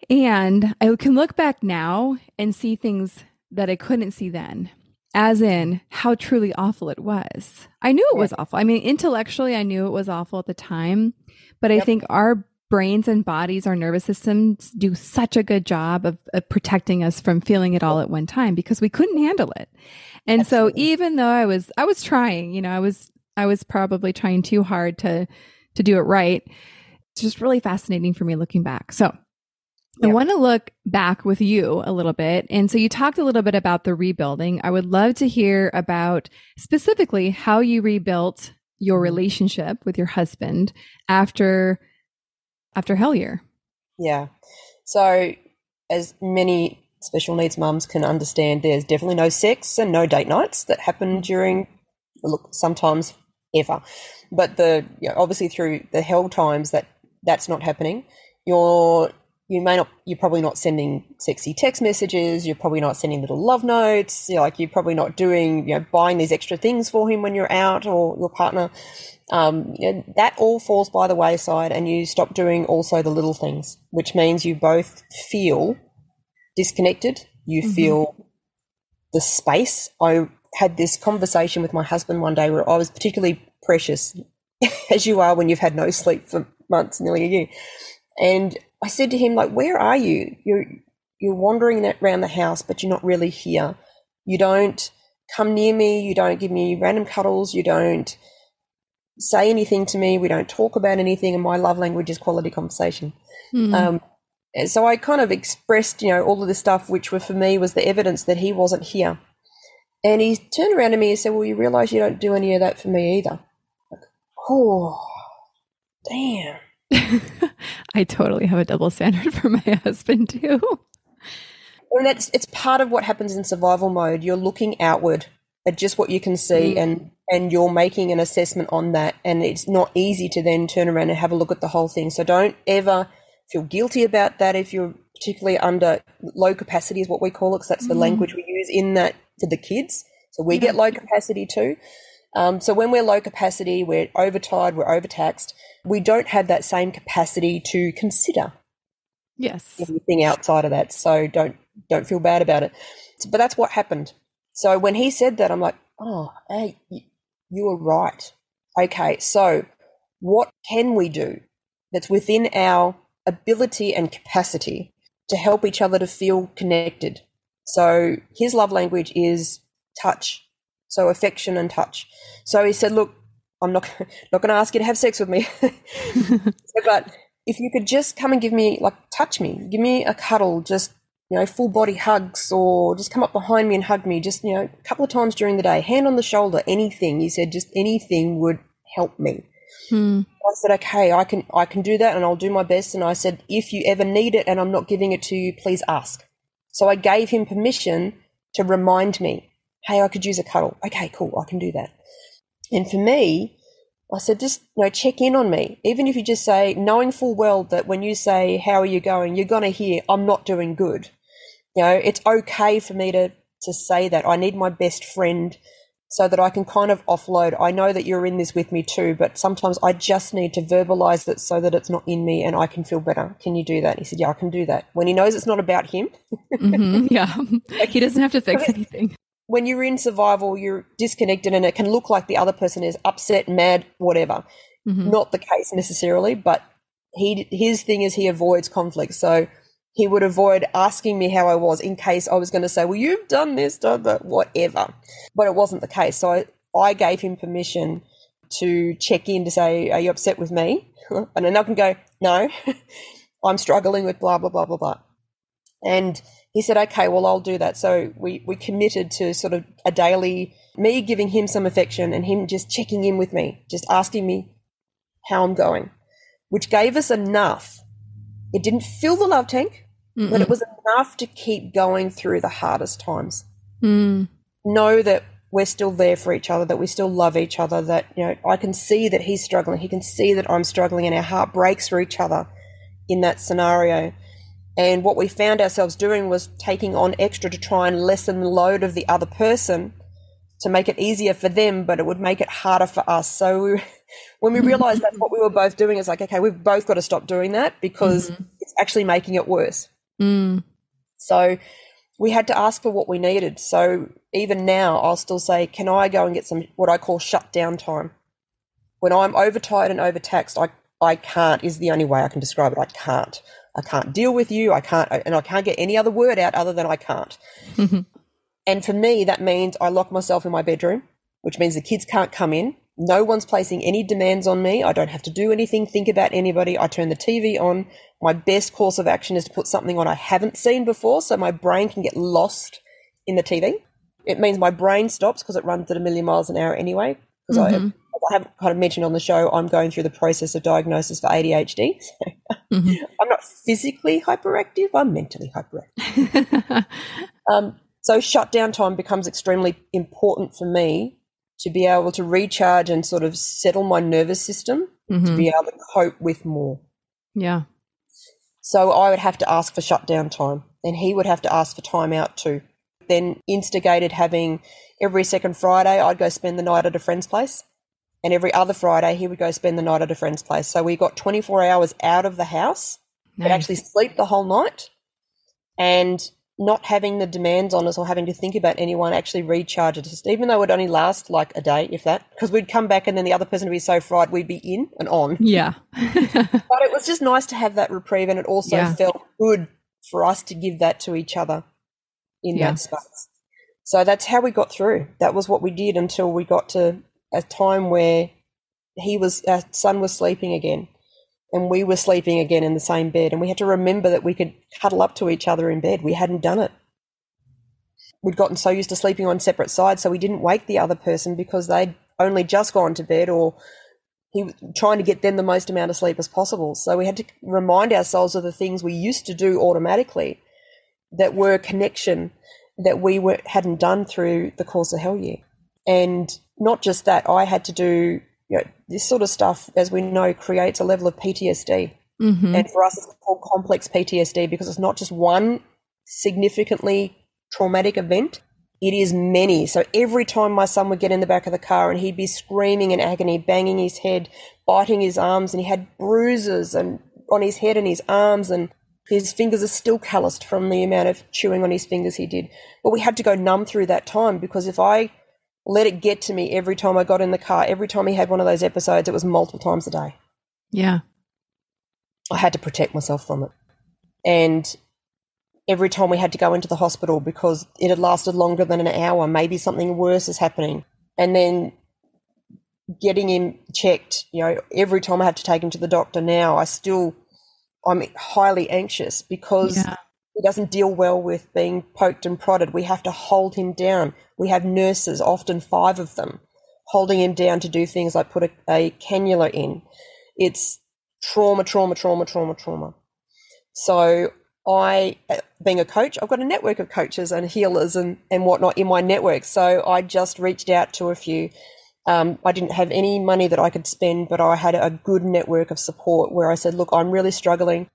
And I can look back now and see things that I couldn't see then, as in how truly awful it was. I knew it was awful. I mean, intellectually, I knew it was awful at the time, but yep. I think our brains and bodies, our nervous systems do such a good job of, of, protecting us from feeling it all at one time because we couldn't handle it. And Absolutely. so even though I was I was trying, you know, I was I was probably trying too hard to to do it right. Just really fascinating for me looking back. So I want to look back with you a little bit. And so you talked a little bit about the rebuilding. I would love to hear about specifically how you rebuilt your mm-hmm. relationship with your husband after after hell year. Yeah. So as many special needs mums can understand, there's definitely no sex and no date nights that happen mm-hmm. during look sometimes ever. But the you know, obviously through the hell times that that's not happening. You're you may not you're probably not sending sexy text messages you're probably not sending little love notes you're like you're probably not doing you know buying these extra things for him when you're out or your partner um, you know, that all falls by the wayside and you stop doing also the little things which means you both feel disconnected you mm-hmm. feel the space i had this conversation with my husband one day where i was particularly precious as you are when you've had no sleep for months nearly a year and I said to him, like, where are you? You're you're wandering around the house, but you're not really here. You don't come near me. You don't give me random cuddles. You don't say anything to me. We don't talk about anything. And my love language is quality conversation. Mm. Um, so I kind of expressed, you know, all of this stuff, which were for me was the evidence that he wasn't here. And he turned around to me and said, "Well, you realise you don't do any of that for me either." Like, oh, damn. I totally have a double standard for my husband too. And that's it's part of what happens in survival mode. You're looking outward at just what you can see mm. and and you're making an assessment on that and it's not easy to then turn around and have a look at the whole thing. So don't ever feel guilty about that if you're particularly under low capacity is what we call it because that's the mm. language we use in that for the kids. So we yeah. get low capacity too. Um, so when we're low capacity, we're overtired, we're overtaxed, we don't have that same capacity to consider yes anything outside of that. So don't don't feel bad about it. But that's what happened. So when he said that, I'm like, oh, hey, you were right. Okay, so what can we do that's within our ability and capacity to help each other to feel connected? So his love language is touch so affection and touch. So he said, "Look, I'm not not going to ask you to have sex with me, but if you could just come and give me like touch me, give me a cuddle, just you know full body hugs, or just come up behind me and hug me, just you know a couple of times during the day, hand on the shoulder, anything." He said, "Just anything would help me." Hmm. I said, "Okay, I can I can do that, and I'll do my best." And I said, "If you ever need it, and I'm not giving it to you, please ask." So I gave him permission to remind me hey, I could use a cuddle. Okay, cool, I can do that. And for me, I said, just you know, check in on me. Even if you just say, knowing full well that when you say, how are you going, you're going to hear, I'm not doing good. You know, it's okay for me to, to say that. I need my best friend so that I can kind of offload. I know that you're in this with me too, but sometimes I just need to verbalize that so that it's not in me and I can feel better. Can you do that? He said, Yeah, I can do that. When he knows it's not about him. mm-hmm, yeah. like, he doesn't have to fix anything when you're in survival, you're disconnected and it can look like the other person is upset, mad, whatever. Mm-hmm. Not the case necessarily, but he his thing is he avoids conflict. So he would avoid asking me how I was in case I was going to say, Well, you've done this, done that, whatever. But it wasn't the case. So I, I gave him permission to check in to say, Are you upset with me? and then I can go, No, I'm struggling with blah, blah, blah, blah, blah. And he said, okay, well, I'll do that. So we, we committed to sort of a daily, me giving him some affection and him just checking in with me, just asking me how I'm going, which gave us enough. It didn't fill the love tank, Mm-mm. but it was enough to keep going through the hardest times. Mm. Know that we're still there for each other, that we still love each other, that, you know, I can see that he's struggling. He can see that I'm struggling and our heart breaks for each other in that scenario. And what we found ourselves doing was taking on extra to try and lessen the load of the other person to make it easier for them, but it would make it harder for us. So we, when we realized that's what we were both doing, it's like, okay, we've both got to stop doing that because mm-hmm. it's actually making it worse. Mm. So we had to ask for what we needed. So even now, I'll still say, can I go and get some what I call shutdown time? When I'm overtired and overtaxed, I, I can't, is the only way I can describe it. I can't. I can't deal with you. I can't, and I can't get any other word out other than I can't. And for me, that means I lock myself in my bedroom, which means the kids can't come in. No one's placing any demands on me. I don't have to do anything, think about anybody. I turn the TV on. My best course of action is to put something on I haven't seen before so my brain can get lost in the TV. It means my brain stops because it runs at a million miles an hour anyway. Because mm-hmm. I, I haven't kind of mentioned on the show, I'm going through the process of diagnosis for ADHD. mm-hmm. I'm not physically hyperactive, I'm mentally hyperactive. um, so shutdown time becomes extremely important for me to be able to recharge and sort of settle my nervous system mm-hmm. to be able to cope with more. Yeah. So I would have to ask for shutdown time and he would have to ask for time out too. Then instigated having every second Friday I'd go spend the night at a friend's place. And every other Friday he would go spend the night at a friend's place. So we got 24 hours out of the house, nice. actually sleep the whole night. And not having the demands on us or having to think about anyone actually recharges us, even though it would only last like a day, if that, because we'd come back and then the other person would be so fried we'd be in and on. Yeah. but it was just nice to have that reprieve, and it also yeah. felt good for us to give that to each other in yeah. that space. So that's how we got through. That was what we did until we got to a time where he was, our son was sleeping again and we were sleeping again in the same bed. And we had to remember that we could cuddle up to each other in bed. We hadn't done it. We'd gotten so used to sleeping on separate sides, so we didn't wake the other person because they'd only just gone to bed or he was trying to get them the most amount of sleep as possible. So we had to remind ourselves of the things we used to do automatically that were connection that we were, hadn't done through the course of Hell Year. And not just that, I had to do you know, this sort of stuff, as we know, creates a level of PTSD. Mm-hmm. And for us, it's called complex PTSD because it's not just one significantly traumatic event, it is many. So every time my son would get in the back of the car and he'd be screaming in agony, banging his head, biting his arms, and he had bruises and on his head and his arms, and his fingers are still calloused from the amount of chewing on his fingers he did. But we had to go numb through that time because if I let it get to me every time I got in the car. Every time he had one of those episodes, it was multiple times a day. Yeah. I had to protect myself from it. And every time we had to go into the hospital because it had lasted longer than an hour, maybe something worse is happening. And then getting him checked, you know, every time I had to take him to the doctor now, I still, I'm highly anxious because yeah. He doesn't deal well with being poked and prodded. We have to hold him down. We have nurses, often five of them, holding him down to do things like put a, a cannula in. It's trauma, trauma, trauma, trauma, trauma. So I, being a coach, I've got a network of coaches and healers and, and whatnot in my network. So I just reached out to a few. Um, I didn't have any money that I could spend, but I had a good network of support where I said, look, I'm really struggling.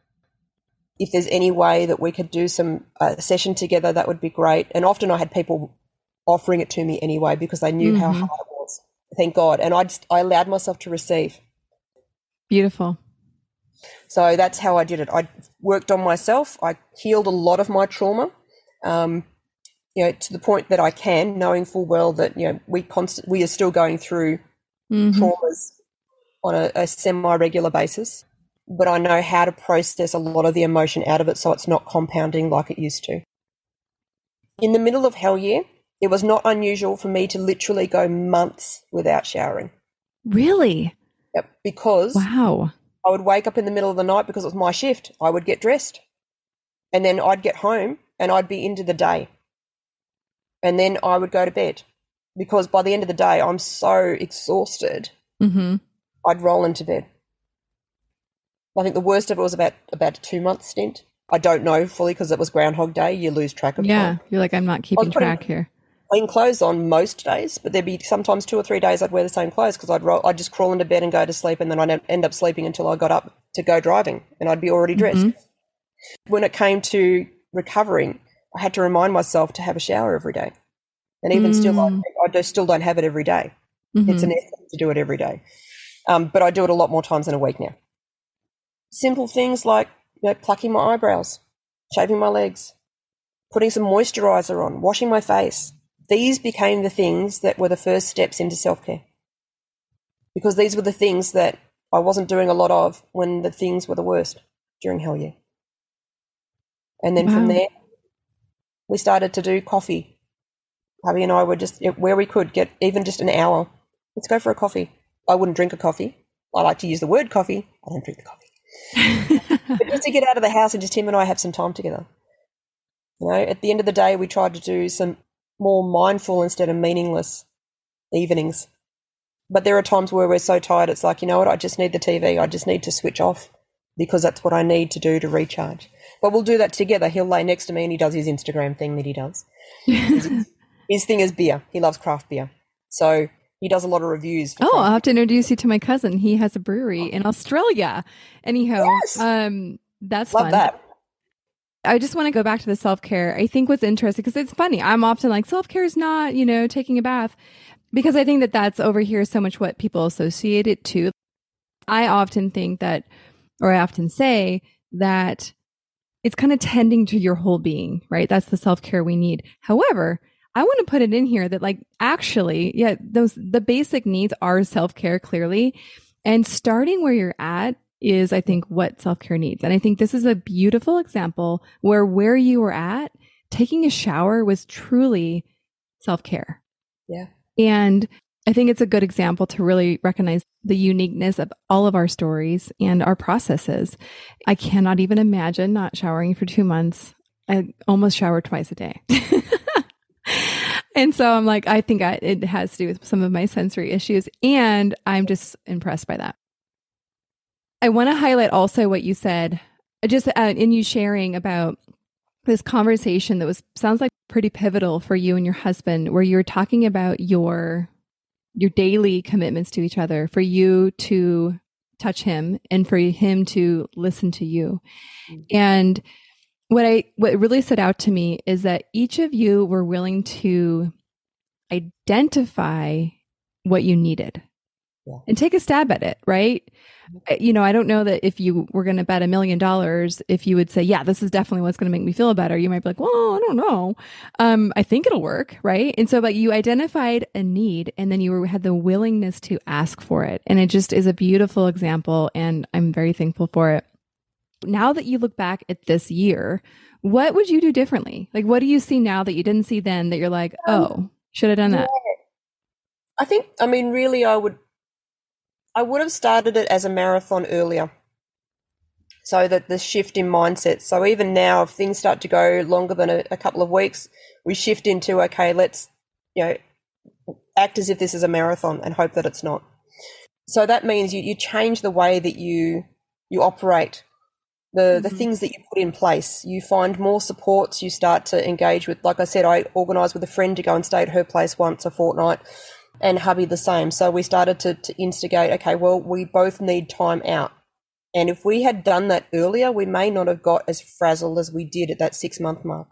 If there's any way that we could do some uh, session together, that would be great. And often I had people offering it to me anyway because they knew mm-hmm. how hard it was. Thank God. And I just I allowed myself to receive. Beautiful. So that's how I did it. I worked on myself. I healed a lot of my trauma. Um, you know, to the point that I can, knowing full well that you know we constant we are still going through mm-hmm. traumas on a, a semi-regular basis, but I know how to process a lot of the emotion out of it, so it's not compounding like it used to. In the middle of hell year, it was not unusual for me to literally go months without showering. Really? Yep. Because wow, I would wake up in the middle of the night because it was my shift. I would get dressed, and then I'd get home and I'd be into the day, and then I would go to bed because by the end of the day I'm so exhausted. Mm-hmm. I'd roll into bed. I think the worst of it was about about a two month stint. I don't know fully because it was Groundhog Day. You lose track of yeah. time. You're like I'm not keeping track here clean clothes on most days, but there'd be sometimes two or three days I'd wear the same clothes because I'd roll, I'd just crawl into bed and go to sleep, and then I'd end up sleeping until I got up to go driving, and I'd be already dressed. Mm-hmm. When it came to recovering, I had to remind myself to have a shower every day. And even mm. still, I, mm. I still don't have it every day. Mm-hmm. It's an effort to do it every day. Um, but I do it a lot more times in a week now. Simple things like you know, plucking my eyebrows, shaving my legs, putting some moisturizer on, washing my face. These became the things that were the first steps into self care. Because these were the things that I wasn't doing a lot of when the things were the worst during Hell Year. And then wow. from there, we started to do coffee. Hubby and I would just, where we could, get even just an hour. Let's go for a coffee. I wouldn't drink a coffee. I like to use the word coffee. I don't drink the coffee. But just to get out of the house and just him and I have some time together. You know, at the end of the day, we tried to do some more mindful instead of meaningless evenings. But there are times where we're so tired, it's like, you know what, I just need the TV. I just need to switch off because that's what I need to do to recharge. But we'll do that together. He'll lay next to me and he does his Instagram thing that he does. his thing is beer. He loves craft beer. So he does a lot of reviews. Oh, I'll have to introduce you to my cousin. He has a brewery in Australia. Anyhow, yes. um, that's Love fun. That. I just want to go back to the self care. I think what's interesting because it's funny. I'm often like self care is not, you know, taking a bath because I think that that's over here so much what people associate it to. I often think that, or I often say that it's kind of tending to your whole being, right? That's the self care we need. However, I want to put it in here that like actually, yeah, those the basic needs are self-care clearly. And starting where you're at is I think what self-care needs. And I think this is a beautiful example where where you were at, taking a shower was truly self-care. Yeah. And I think it's a good example to really recognize the uniqueness of all of our stories and our processes. I cannot even imagine not showering for two months. I almost shower twice a day. and so I'm like, I think I, it has to do with some of my sensory issues. And I'm just impressed by that. I want to highlight also what you said, just uh, in you sharing about this conversation that was sounds like pretty pivotal for you and your husband, where you were talking about your your daily commitments to each other, for you to touch him and for him to listen to you. Mm-hmm. And what I what really stood out to me is that each of you were willing to identify what you needed yeah. and take a stab at it, right? you know, I don't know that if you were going to bet a million dollars, if you would say, yeah, this is definitely what's going to make me feel better, you might be like, well, I don't know. Um, I think it'll work. Right. And so, but you identified a need and then you were, had the willingness to ask for it. And it just is a beautiful example. And I'm very thankful for it. Now that you look back at this year, what would you do differently? Like, what do you see now that you didn't see then that you're like, um, oh, should have done that? I think, I mean, really, I would I would have started it as a marathon earlier. So that the shift in mindset. So even now, if things start to go longer than a, a couple of weeks, we shift into okay, let's you know act as if this is a marathon and hope that it's not. So that means you, you change the way that you you operate, the mm-hmm. the things that you put in place. You find more supports. You start to engage with. Like I said, I organised with a friend to go and stay at her place once a fortnight and hubby the same. So we started to, to instigate, okay, well, we both need time out. And if we had done that earlier, we may not have got as frazzled as we did at that six month mark.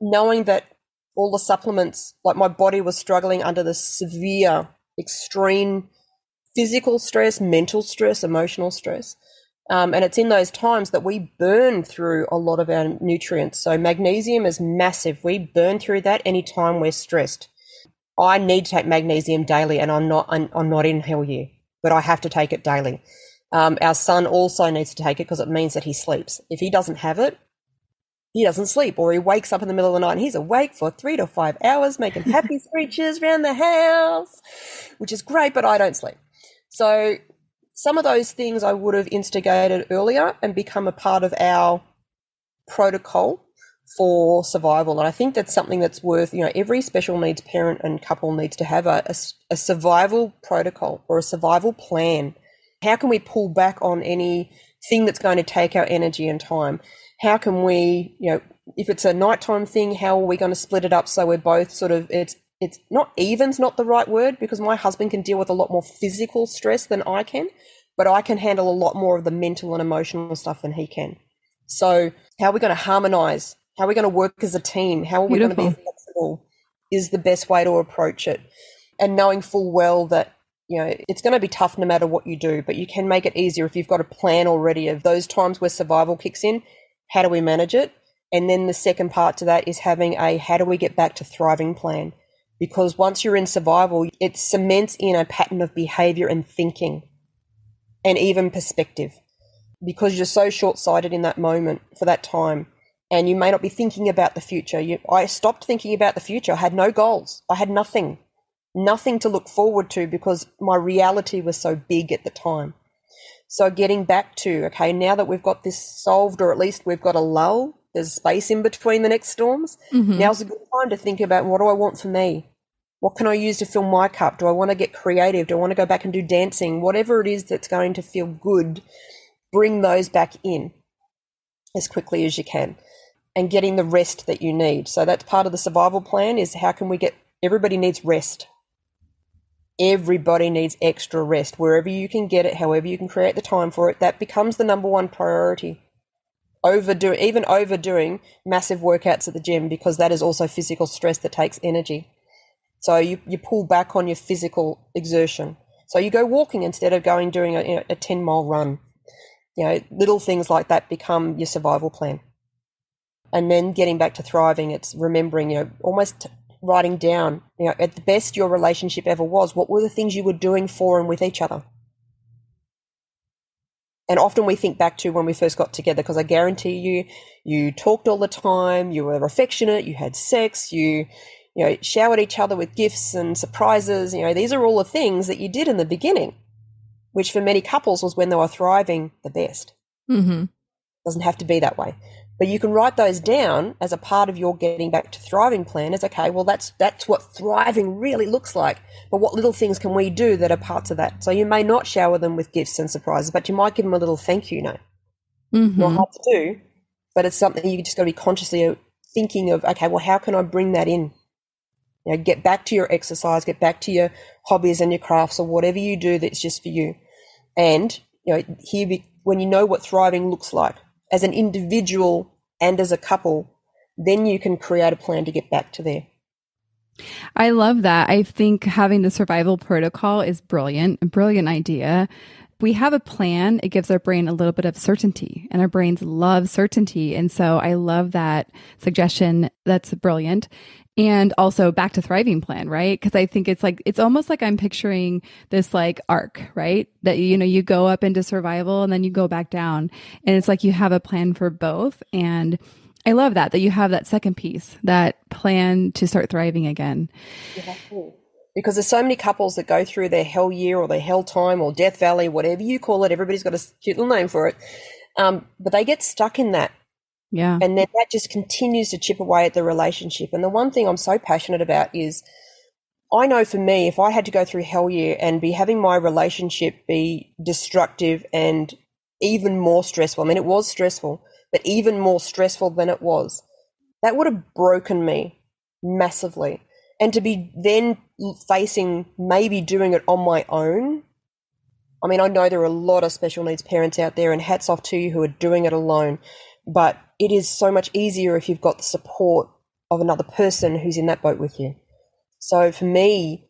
Knowing that all the supplements, like my body was struggling under the severe, extreme physical stress, mental stress, emotional stress. Um, and it's in those times that we burn through a lot of our nutrients. So magnesium is massive. We burn through that anytime we're stressed. I need to take magnesium daily, and I'm not I'm, I'm not in hell year, but I have to take it daily. Um, our son also needs to take it because it means that he sleeps. If he doesn't have it, he doesn't sleep, or he wakes up in the middle of the night and he's awake for three to five hours making happy screeches around the house, which is great, but I don't sleep. So some of those things I would have instigated earlier and become a part of our protocol for survival. And I think that's something that's worth, you know, every special needs parent and couple needs to have a, a, a, survival protocol or a survival plan. How can we pull back on any thing that's going to take our energy and time? How can we, you know, if it's a nighttime thing, how are we going to split it up so we're both sort of, it's, it's not even's not the right word because my husband can deal with a lot more physical stress than I can, but I can handle a lot more of the mental and emotional stuff than he can. So, how are we going to harmonize how are we going to work as a team? How are we Beautiful. going to be flexible? is the best way to approach it. And knowing full well that, you know, it's going to be tough no matter what you do, but you can make it easier if you've got a plan already of those times where survival kicks in. How do we manage it? And then the second part to that is having a how do we get back to thriving plan? Because once you're in survival, it cements in a pattern of behavior and thinking and even perspective because you're so short sighted in that moment for that time and you may not be thinking about the future. You, I stopped thinking about the future. I had no goals. I had nothing, nothing to look forward to because my reality was so big at the time. So getting back to, okay, now that we've got this solved, or at least we've got a lull, there's space in between the next storms. Mm-hmm. Now's a good time to think about what do I want for me? What can I use to fill my cup? Do I want to get creative? Do I want to go back and do dancing? Whatever it is that's going to feel good, bring those back in as quickly as you can and getting the rest that you need. So that's part of the survival plan is how can we get everybody needs rest. Everybody needs extra rest. Wherever you can get it, however you can create the time for it, that becomes the number one priority. Overdo even overdoing massive workouts at the gym because that is also physical stress that takes energy. So you, you pull back on your physical exertion. So you go walking instead of going doing a, a 10 mile run. You know, little things like that become your survival plan and then getting back to thriving it's remembering you know almost writing down you know at the best your relationship ever was what were the things you were doing for and with each other and often we think back to when we first got together because i guarantee you you talked all the time you were affectionate you had sex you you know showered each other with gifts and surprises you know these are all the things that you did in the beginning which for many couples was when they were thriving the best mm-hmm. doesn't have to be that way but you can write those down as a part of your getting back to thriving plan as okay, well that's that's what thriving really looks like. But what little things can we do that are parts of that? So you may not shower them with gifts and surprises, but you might give them a little thank you note. Mm-hmm. Not hard to do, but it's something you just got to be consciously thinking of. Okay, well, how can I bring that in? You know, get back to your exercise, get back to your hobbies and your crafts or whatever you do that's just for you. And you know, here when you know what thriving looks like, as an individual and as a couple, then you can create a plan to get back to there. I love that. I think having the survival protocol is brilliant, a brilliant idea. We have a plan, it gives our brain a little bit of certainty, and our brains love certainty. And so I love that suggestion. That's brilliant. And also back to thriving plan right? Because i think it's like it's almost like i'm picturing this like arc right? That you know you go up into survival and then you go back down. And it's like you have a plan for both. And i love that that you have that second piece that plan to start thriving again. Yeah. Because there's so many couples that go through their hell year or their hell time or death valley whatever you call it everybody's got a cute little name for it um, but they get stuck in that yeah. And then that just continues to chip away at the relationship. And the one thing I'm so passionate about is I know for me, if I had to go through hell year and be having my relationship be destructive and even more stressful, I mean, it was stressful, but even more stressful than it was, that would have broken me massively. And to be then facing maybe doing it on my own. I mean, I know there are a lot of special needs parents out there, and hats off to you who are doing it alone. But it is so much easier if you've got the support of another person who's in that boat with you. So for me,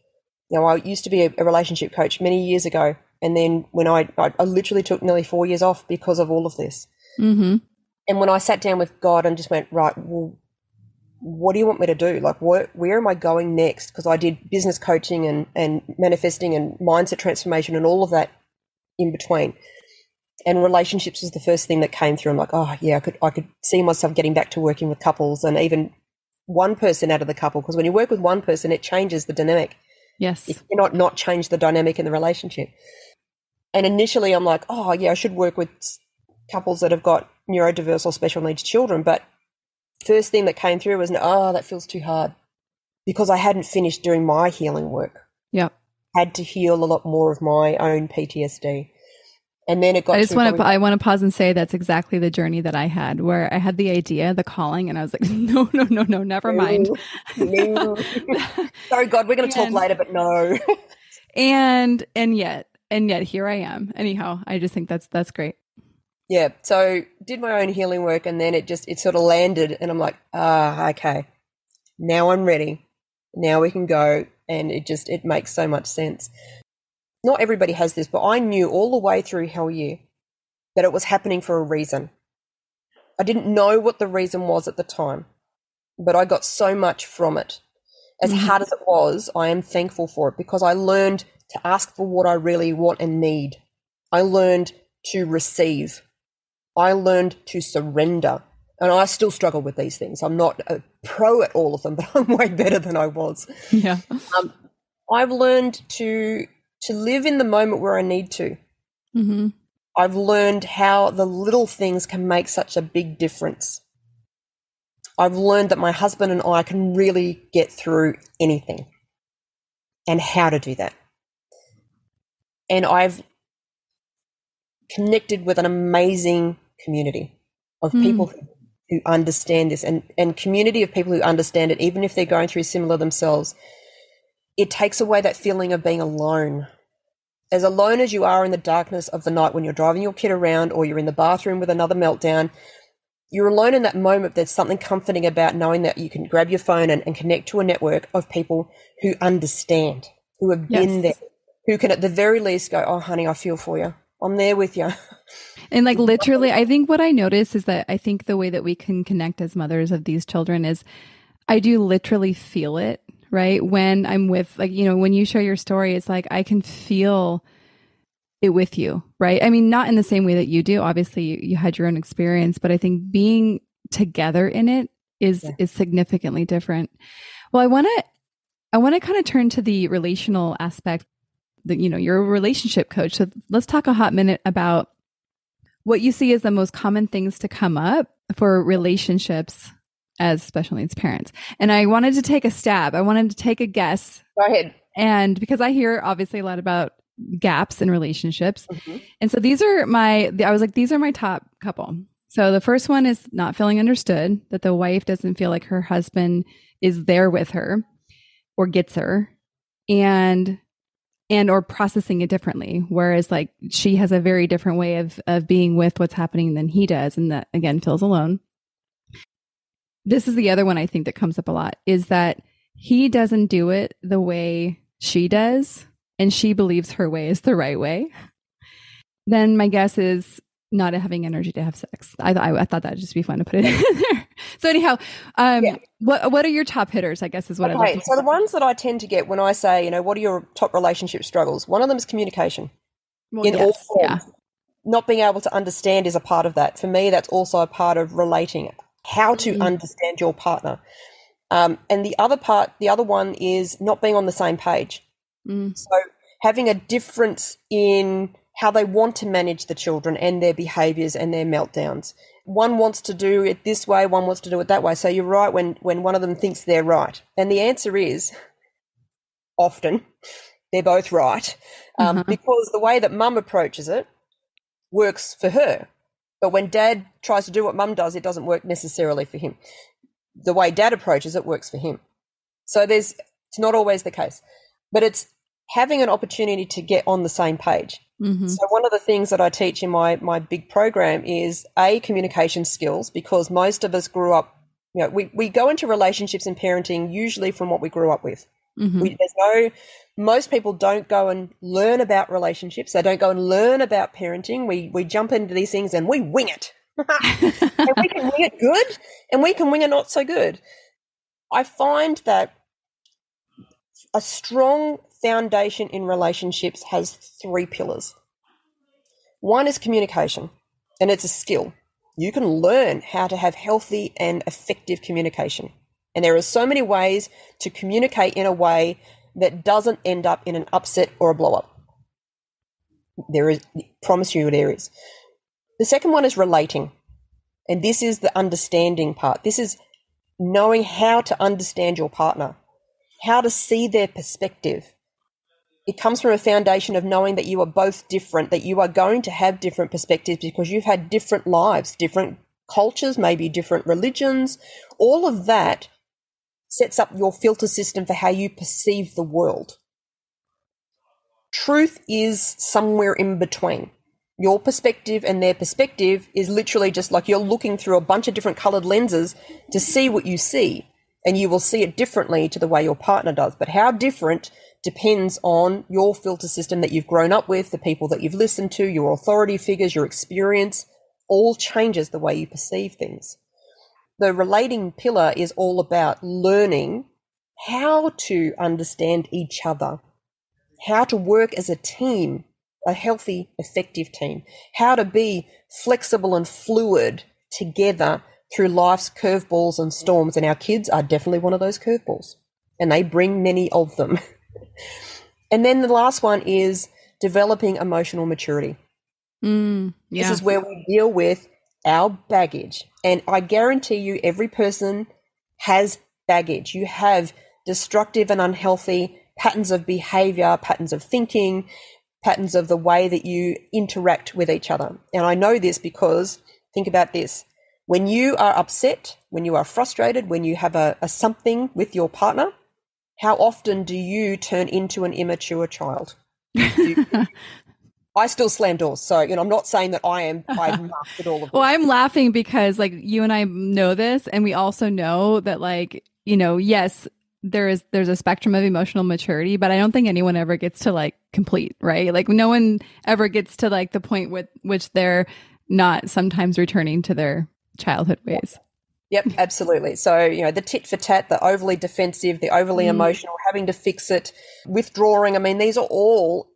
you know, I used to be a, a relationship coach many years ago. And then when I, I, I, literally took nearly four years off because of all of this. Mm-hmm. And when I sat down with God and just went, right, well, what do you want me to do? Like, what, where am I going next? Because I did business coaching and, and manifesting and mindset transformation and all of that in between and relationships was the first thing that came through. I'm like, oh yeah, I could I could see myself getting back to working with couples and even one person out of the couple because when you work with one person, it changes the dynamic. Yes, you cannot not change the dynamic in the relationship. And initially, I'm like, oh yeah, I should work with couples that have got neurodiverse or special needs children. But first thing that came through was, oh, that feels too hard because I hadn't finished doing my healing work. Yeah. had to heal a lot more of my own PTSD. And then it got. I just want to. I want to pause and say that's exactly the journey that I had, where I had the idea, the calling, and I was like, no, no, no, no, never mind. No. Sorry, God, we're going to talk later, but no. and and yet and yet here I am. Anyhow, I just think that's that's great. Yeah. So did my own healing work, and then it just it sort of landed, and I'm like, ah, okay, now I'm ready. Now we can go, and it just it makes so much sense. Not everybody has this, but I knew all the way through Hell Year that it was happening for a reason. I didn't know what the reason was at the time, but I got so much from it. As mm-hmm. hard as it was, I am thankful for it because I learned to ask for what I really want and need. I learned to receive. I learned to surrender. And I still struggle with these things. I'm not a pro at all of them, but I'm way better than I was. Yeah. Um, I've learned to to live in the moment where I need to. Mm-hmm. I've learned how the little things can make such a big difference. I've learned that my husband and I can really get through anything and how to do that. And I've connected with an amazing community of mm. people who, who understand this and, and community of people who understand it, even if they're going through similar themselves. It takes away that feeling of being alone. As alone as you are in the darkness of the night when you're driving your kid around or you're in the bathroom with another meltdown, you're alone in that moment. There's something comforting about knowing that you can grab your phone and, and connect to a network of people who understand, who have yes. been there, who can at the very least go, Oh, honey, I feel for you. I'm there with you. And like literally, I think what I notice is that I think the way that we can connect as mothers of these children is I do literally feel it, right? When I'm with, like, you know, when you share your story, it's like I can feel it with you, right? I mean, not in the same way that you do. Obviously, you, you had your own experience, but I think being together in it is yeah. is significantly different. Well, I want to I want to kind of turn to the relational aspect. That you know, you're a relationship coach, so let's talk a hot minute about what you see as the most common things to come up for relationships as special needs parents. And I wanted to take a stab. I wanted to take a guess. Go ahead. And because I hear obviously a lot about gaps in relationships. Mm-hmm. And so these are my, I was like, these are my top couple. So the first one is not feeling understood, that the wife doesn't feel like her husband is there with her or gets her and and or processing it differently. Whereas like she has a very different way of of being with what's happening than he does and that again feels alone. This is the other one i think that comes up a lot is that he doesn't do it the way she does and she believes her way is the right way, then my guess is not having energy to have sex. I, I, I thought that'd just be fun to put it in there. So anyhow, um, yeah. what what are your top hitters? I guess is what okay. So the ones that I tend to get when I say, you know, what are your top relationship struggles? One of them is communication. Well, in yes, all forms. Yeah. Not being able to understand is a part of that. For me, that's also a part of relating. How to mm. understand your partner. Um, and the other part, the other one is not being on the same page. Mm. So having a difference in how they want to manage the children and their behaviors and their meltdowns. One wants to do it this way, one wants to do it that way. So you're right when, when one of them thinks they're right. And the answer is often they're both right um, mm-hmm. because the way that mum approaches it works for her. But when dad tries to do what mum does, it doesn't work necessarily for him. The way dad approaches it works for him. So there's, it's not always the case. But it's having an opportunity to get on the same page. Mm-hmm. So one of the things that I teach in my my big program is a communication skills because most of us grew up, you know, we, we go into relationships and parenting usually from what we grew up with. Mm-hmm. We, there's no most people don't go and learn about relationships. They don't go and learn about parenting. We we jump into these things and we wing it. and we can wing it good and we can wing it not so good. I find that a strong foundation in relationships has three pillars. One is communication, and it's a skill. You can learn how to have healthy and effective communication. And there are so many ways to communicate in a way that doesn't end up in an upset or a blow up. There is, promise you, there is. The second one is relating. And this is the understanding part. This is knowing how to understand your partner, how to see their perspective, it comes from a foundation of knowing that you are both different, that you are going to have different perspectives because you've had different lives, different cultures, maybe different religions. All of that sets up your filter system for how you perceive the world. Truth is somewhere in between. Your perspective and their perspective is literally just like you're looking through a bunch of different colored lenses to see what you see. and you will see it differently to the way your partner does. But how different depends on your filter system that you've grown up with, the people that you've listened to, your authority figures, your experience, all changes the way you perceive things. The relating pillar is all about learning how to understand each other, how to work as a team, a healthy, effective team, how to be flexible and fluid together through life's curveballs and storms. And our kids are definitely one of those curveballs, and they bring many of them. and then the last one is developing emotional maturity. Mm, yeah. This is where we deal with our baggage. And I guarantee you, every person has baggage. You have destructive and unhealthy patterns of behavior, patterns of thinking, patterns of the way that you interact with each other. And I know this because think about this. When you are upset, when you are frustrated, when you have a, a something with your partner, how often do you turn into an immature child? I still slam doors, so you know I'm not saying that I am. I've mastered all of. Well, I'm laughing because like you and I know this, and we also know that like you know, yes, there is there's a spectrum of emotional maturity, but I don't think anyone ever gets to like complete, right? Like no one ever gets to like the point with which they're not sometimes returning to their childhood ways. Yep, absolutely. So, you know, the tit for tat, the overly defensive, the overly mm. emotional, having to fix it, withdrawing. I mean, these are all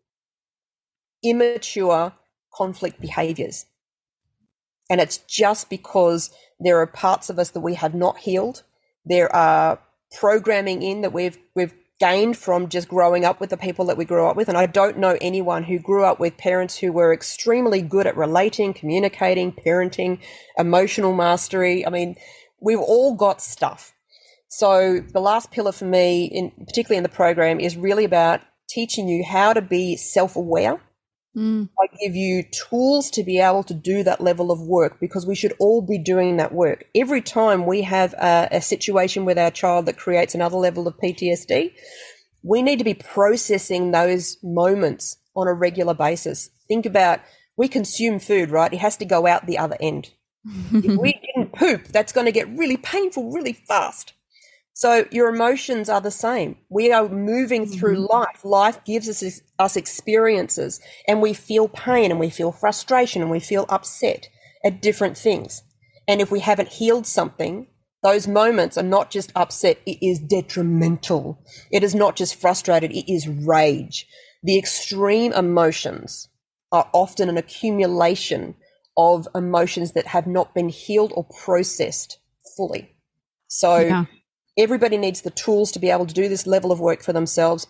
immature conflict behaviors. And it's just because there are parts of us that we have not healed. There are programming in that we've we've gained from just growing up with the people that we grew up with. And I don't know anyone who grew up with parents who were extremely good at relating, communicating, parenting, emotional mastery. I mean, we've all got stuff. So the last pillar for me, in particularly in the program, is really about teaching you how to be self-aware. Mm. I give you tools to be able to do that level of work because we should all be doing that work. Every time we have a, a situation with our child that creates another level of PTSD, we need to be processing those moments on a regular basis. Think about we consume food, right? It has to go out the other end if we didn't poop, that's going to get really painful really fast. So your emotions are the same. We are moving through mm-hmm. life. Life gives us us experiences and we feel pain and we feel frustration and we feel upset at different things. And if we haven't healed something, those moments are not just upset, it is detrimental. It is not just frustrated, it is rage. The extreme emotions are often an accumulation of emotions that have not been healed or processed fully. So yeah. everybody needs the tools to be able to do this level of work for themselves.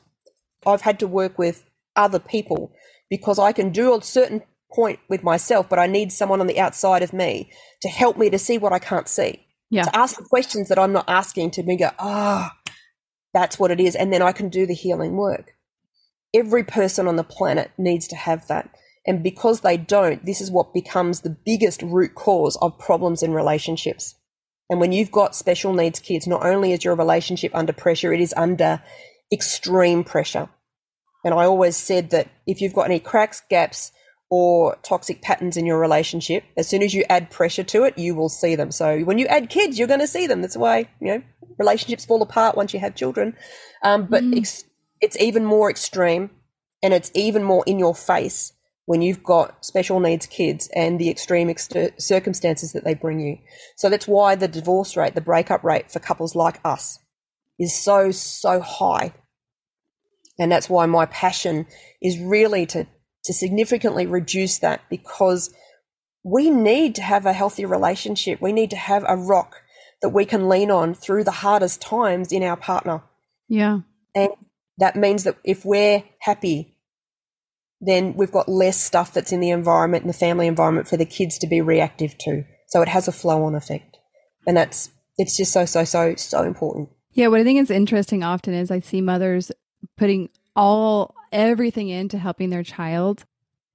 I've had to work with other people because I can do a certain point with myself, but I need someone on the outside of me to help me to see what I can't see. Yeah. To ask the questions that I'm not asking to me go, ah, oh, that's what it is. And then I can do the healing work. Every person on the planet needs to have that. And because they don't, this is what becomes the biggest root cause of problems in relationships. And when you've got special needs kids, not only is your relationship under pressure, it is under extreme pressure. And I always said that if you've got any cracks, gaps, or toxic patterns in your relationship, as soon as you add pressure to it, you will see them. So when you add kids, you're going to see them. That's why, you know, relationships fall apart once you have children. Um, but mm. it's, it's even more extreme and it's even more in your face when you've got special needs kids and the extreme ex- circumstances that they bring you. So that's why the divorce rate, the breakup rate for couples like us is so, so high. And that's why my passion is really to, to significantly reduce that because we need to have a healthy relationship. We need to have a rock that we can lean on through the hardest times in our partner. Yeah. And that means that if we're happy then we've got less stuff that's in the environment, in the family environment for the kids to be reactive to. So it has a flow on effect. And that's, it's just so, so, so, so important. Yeah. What I think is interesting often is I see mothers putting all, everything into helping their child,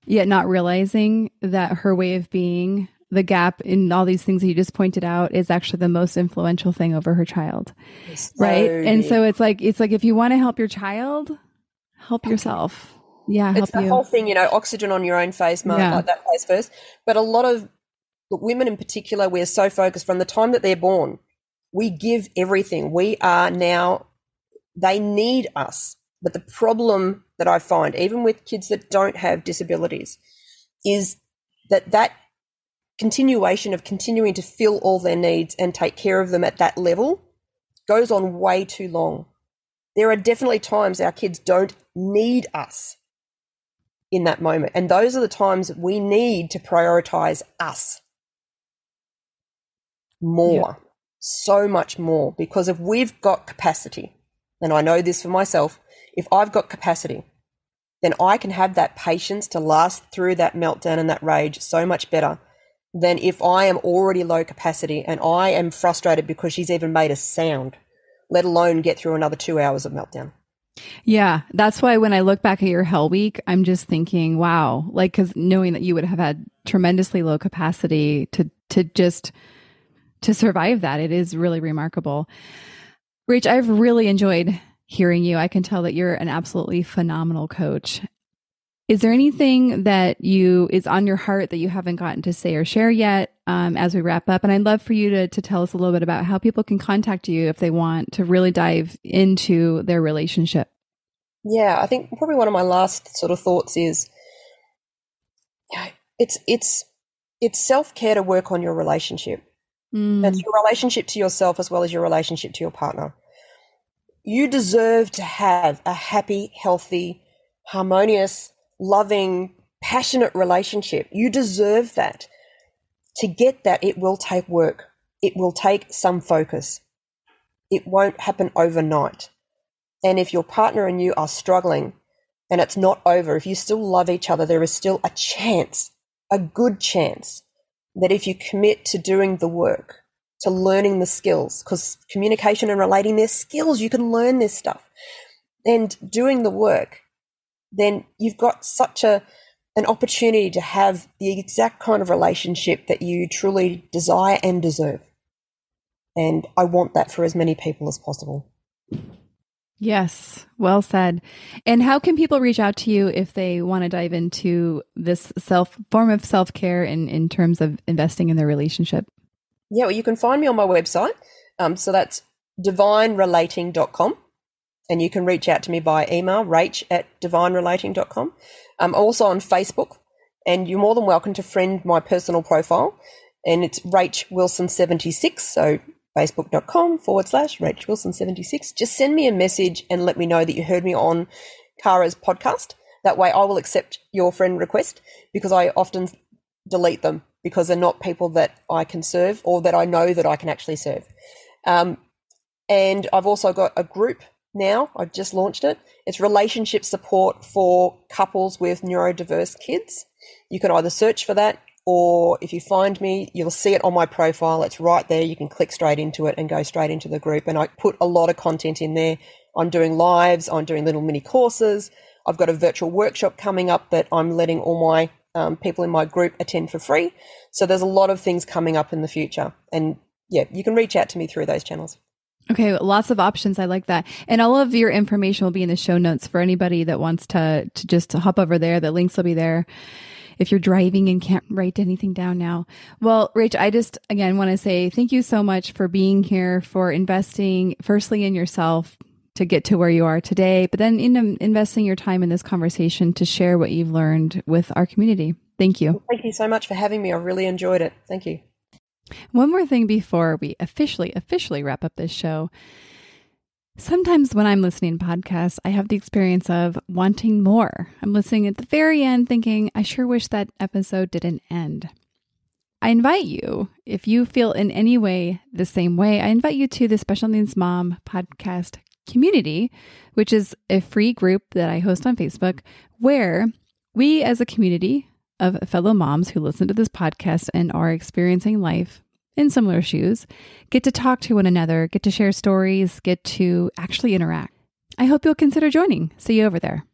yet not realizing that her way of being, the gap in all these things that you just pointed out is actually the most influential thing over her child. So right. Deep. And so it's like, it's like if you want to help your child, help yourself yeah, it's the you. whole thing, you know, oxygen on your own face, Mark, yeah. like that plays first. But a lot of women in particular, we're so focused from the time that they're born. we give everything. We are now, they need us. But the problem that I find, even with kids that don't have disabilities, is that that continuation of continuing to fill all their needs and take care of them at that level goes on way too long. There are definitely times our kids don't need us in that moment. And those are the times we need to prioritize us more, yeah. so much more. Because if we've got capacity, and I know this for myself, if I've got capacity, then I can have that patience to last through that meltdown and that rage so much better than if I am already low capacity and I am frustrated because she's even made a sound, let alone get through another two hours of meltdown. Yeah, that's why when I look back at your Hell Week, I'm just thinking, wow, like because knowing that you would have had tremendously low capacity to to just to survive that, it is really remarkable. Rach, I've really enjoyed hearing you. I can tell that you're an absolutely phenomenal coach. Is there anything that you is on your heart that you haven't gotten to say or share yet um, as we wrap up? And I'd love for you to, to tell us a little bit about how people can contact you if they want to really dive into their relationship. Yeah, I think probably one of my last sort of thoughts is it's it's it's self care to work on your relationship. Mm. That's your relationship to yourself as well as your relationship to your partner. You deserve to have a happy, healthy, harmonious, loving, passionate relationship. You deserve that. To get that, it will take work. It will take some focus. It won't happen overnight. And if your partner and you are struggling and it's not over, if you still love each other, there is still a chance, a good chance, that if you commit to doing the work, to learning the skills, because communication and relating, there's skills, you can learn this stuff, and doing the work, then you've got such a an opportunity to have the exact kind of relationship that you truly desire and deserve. And I want that for as many people as possible. Yes, well said. And how can people reach out to you if they want to dive into this self form of self care in, in terms of investing in their relationship? Yeah, well, you can find me on my website. Um, so that's divinerelating.com and you can reach out to me by email, rach at divinerelating.com. I'm also on Facebook, and you're more than welcome to friend my personal profile, and it's Rach Wilson76. So facebook.com forward slash Rach Wilson76. Just send me a message and let me know that you heard me on Kara's podcast. That way I will accept your friend request because I often delete them because they're not people that I can serve or that I know that I can actually serve. Um, and I've also got a group now. I've just launched it. It's relationship support for couples with neurodiverse kids. You can either search for that or if you find me, you'll see it on my profile. It's right there. You can click straight into it and go straight into the group. And I put a lot of content in there. I'm doing lives, I'm doing little mini courses. I've got a virtual workshop coming up that I'm letting all my um, people in my group attend for free. So there's a lot of things coming up in the future. And yeah, you can reach out to me through those channels. Okay, lots of options. I like that. And all of your information will be in the show notes for anybody that wants to to just hop over there. The links will be there. If you're driving and can't write anything down now. Well, Rach, I just again want to say thank you so much for being here, for investing firstly in yourself to get to where you are today, but then in investing your time in this conversation to share what you've learned with our community. Thank you. thank you so much for having me. I really enjoyed it. Thank you. One more thing before we officially, officially wrap up this show. Sometimes when I'm listening to podcasts, I have the experience of wanting more. I'm listening at the very end thinking, I sure wish that episode didn't end. I invite you, if you feel in any way the same way, I invite you to the Special Needs Mom podcast community, which is a free group that I host on Facebook where we as a community of fellow moms who listen to this podcast and are experiencing life in similar shoes get to talk to one another, get to share stories, get to actually interact. I hope you'll consider joining. See you over there.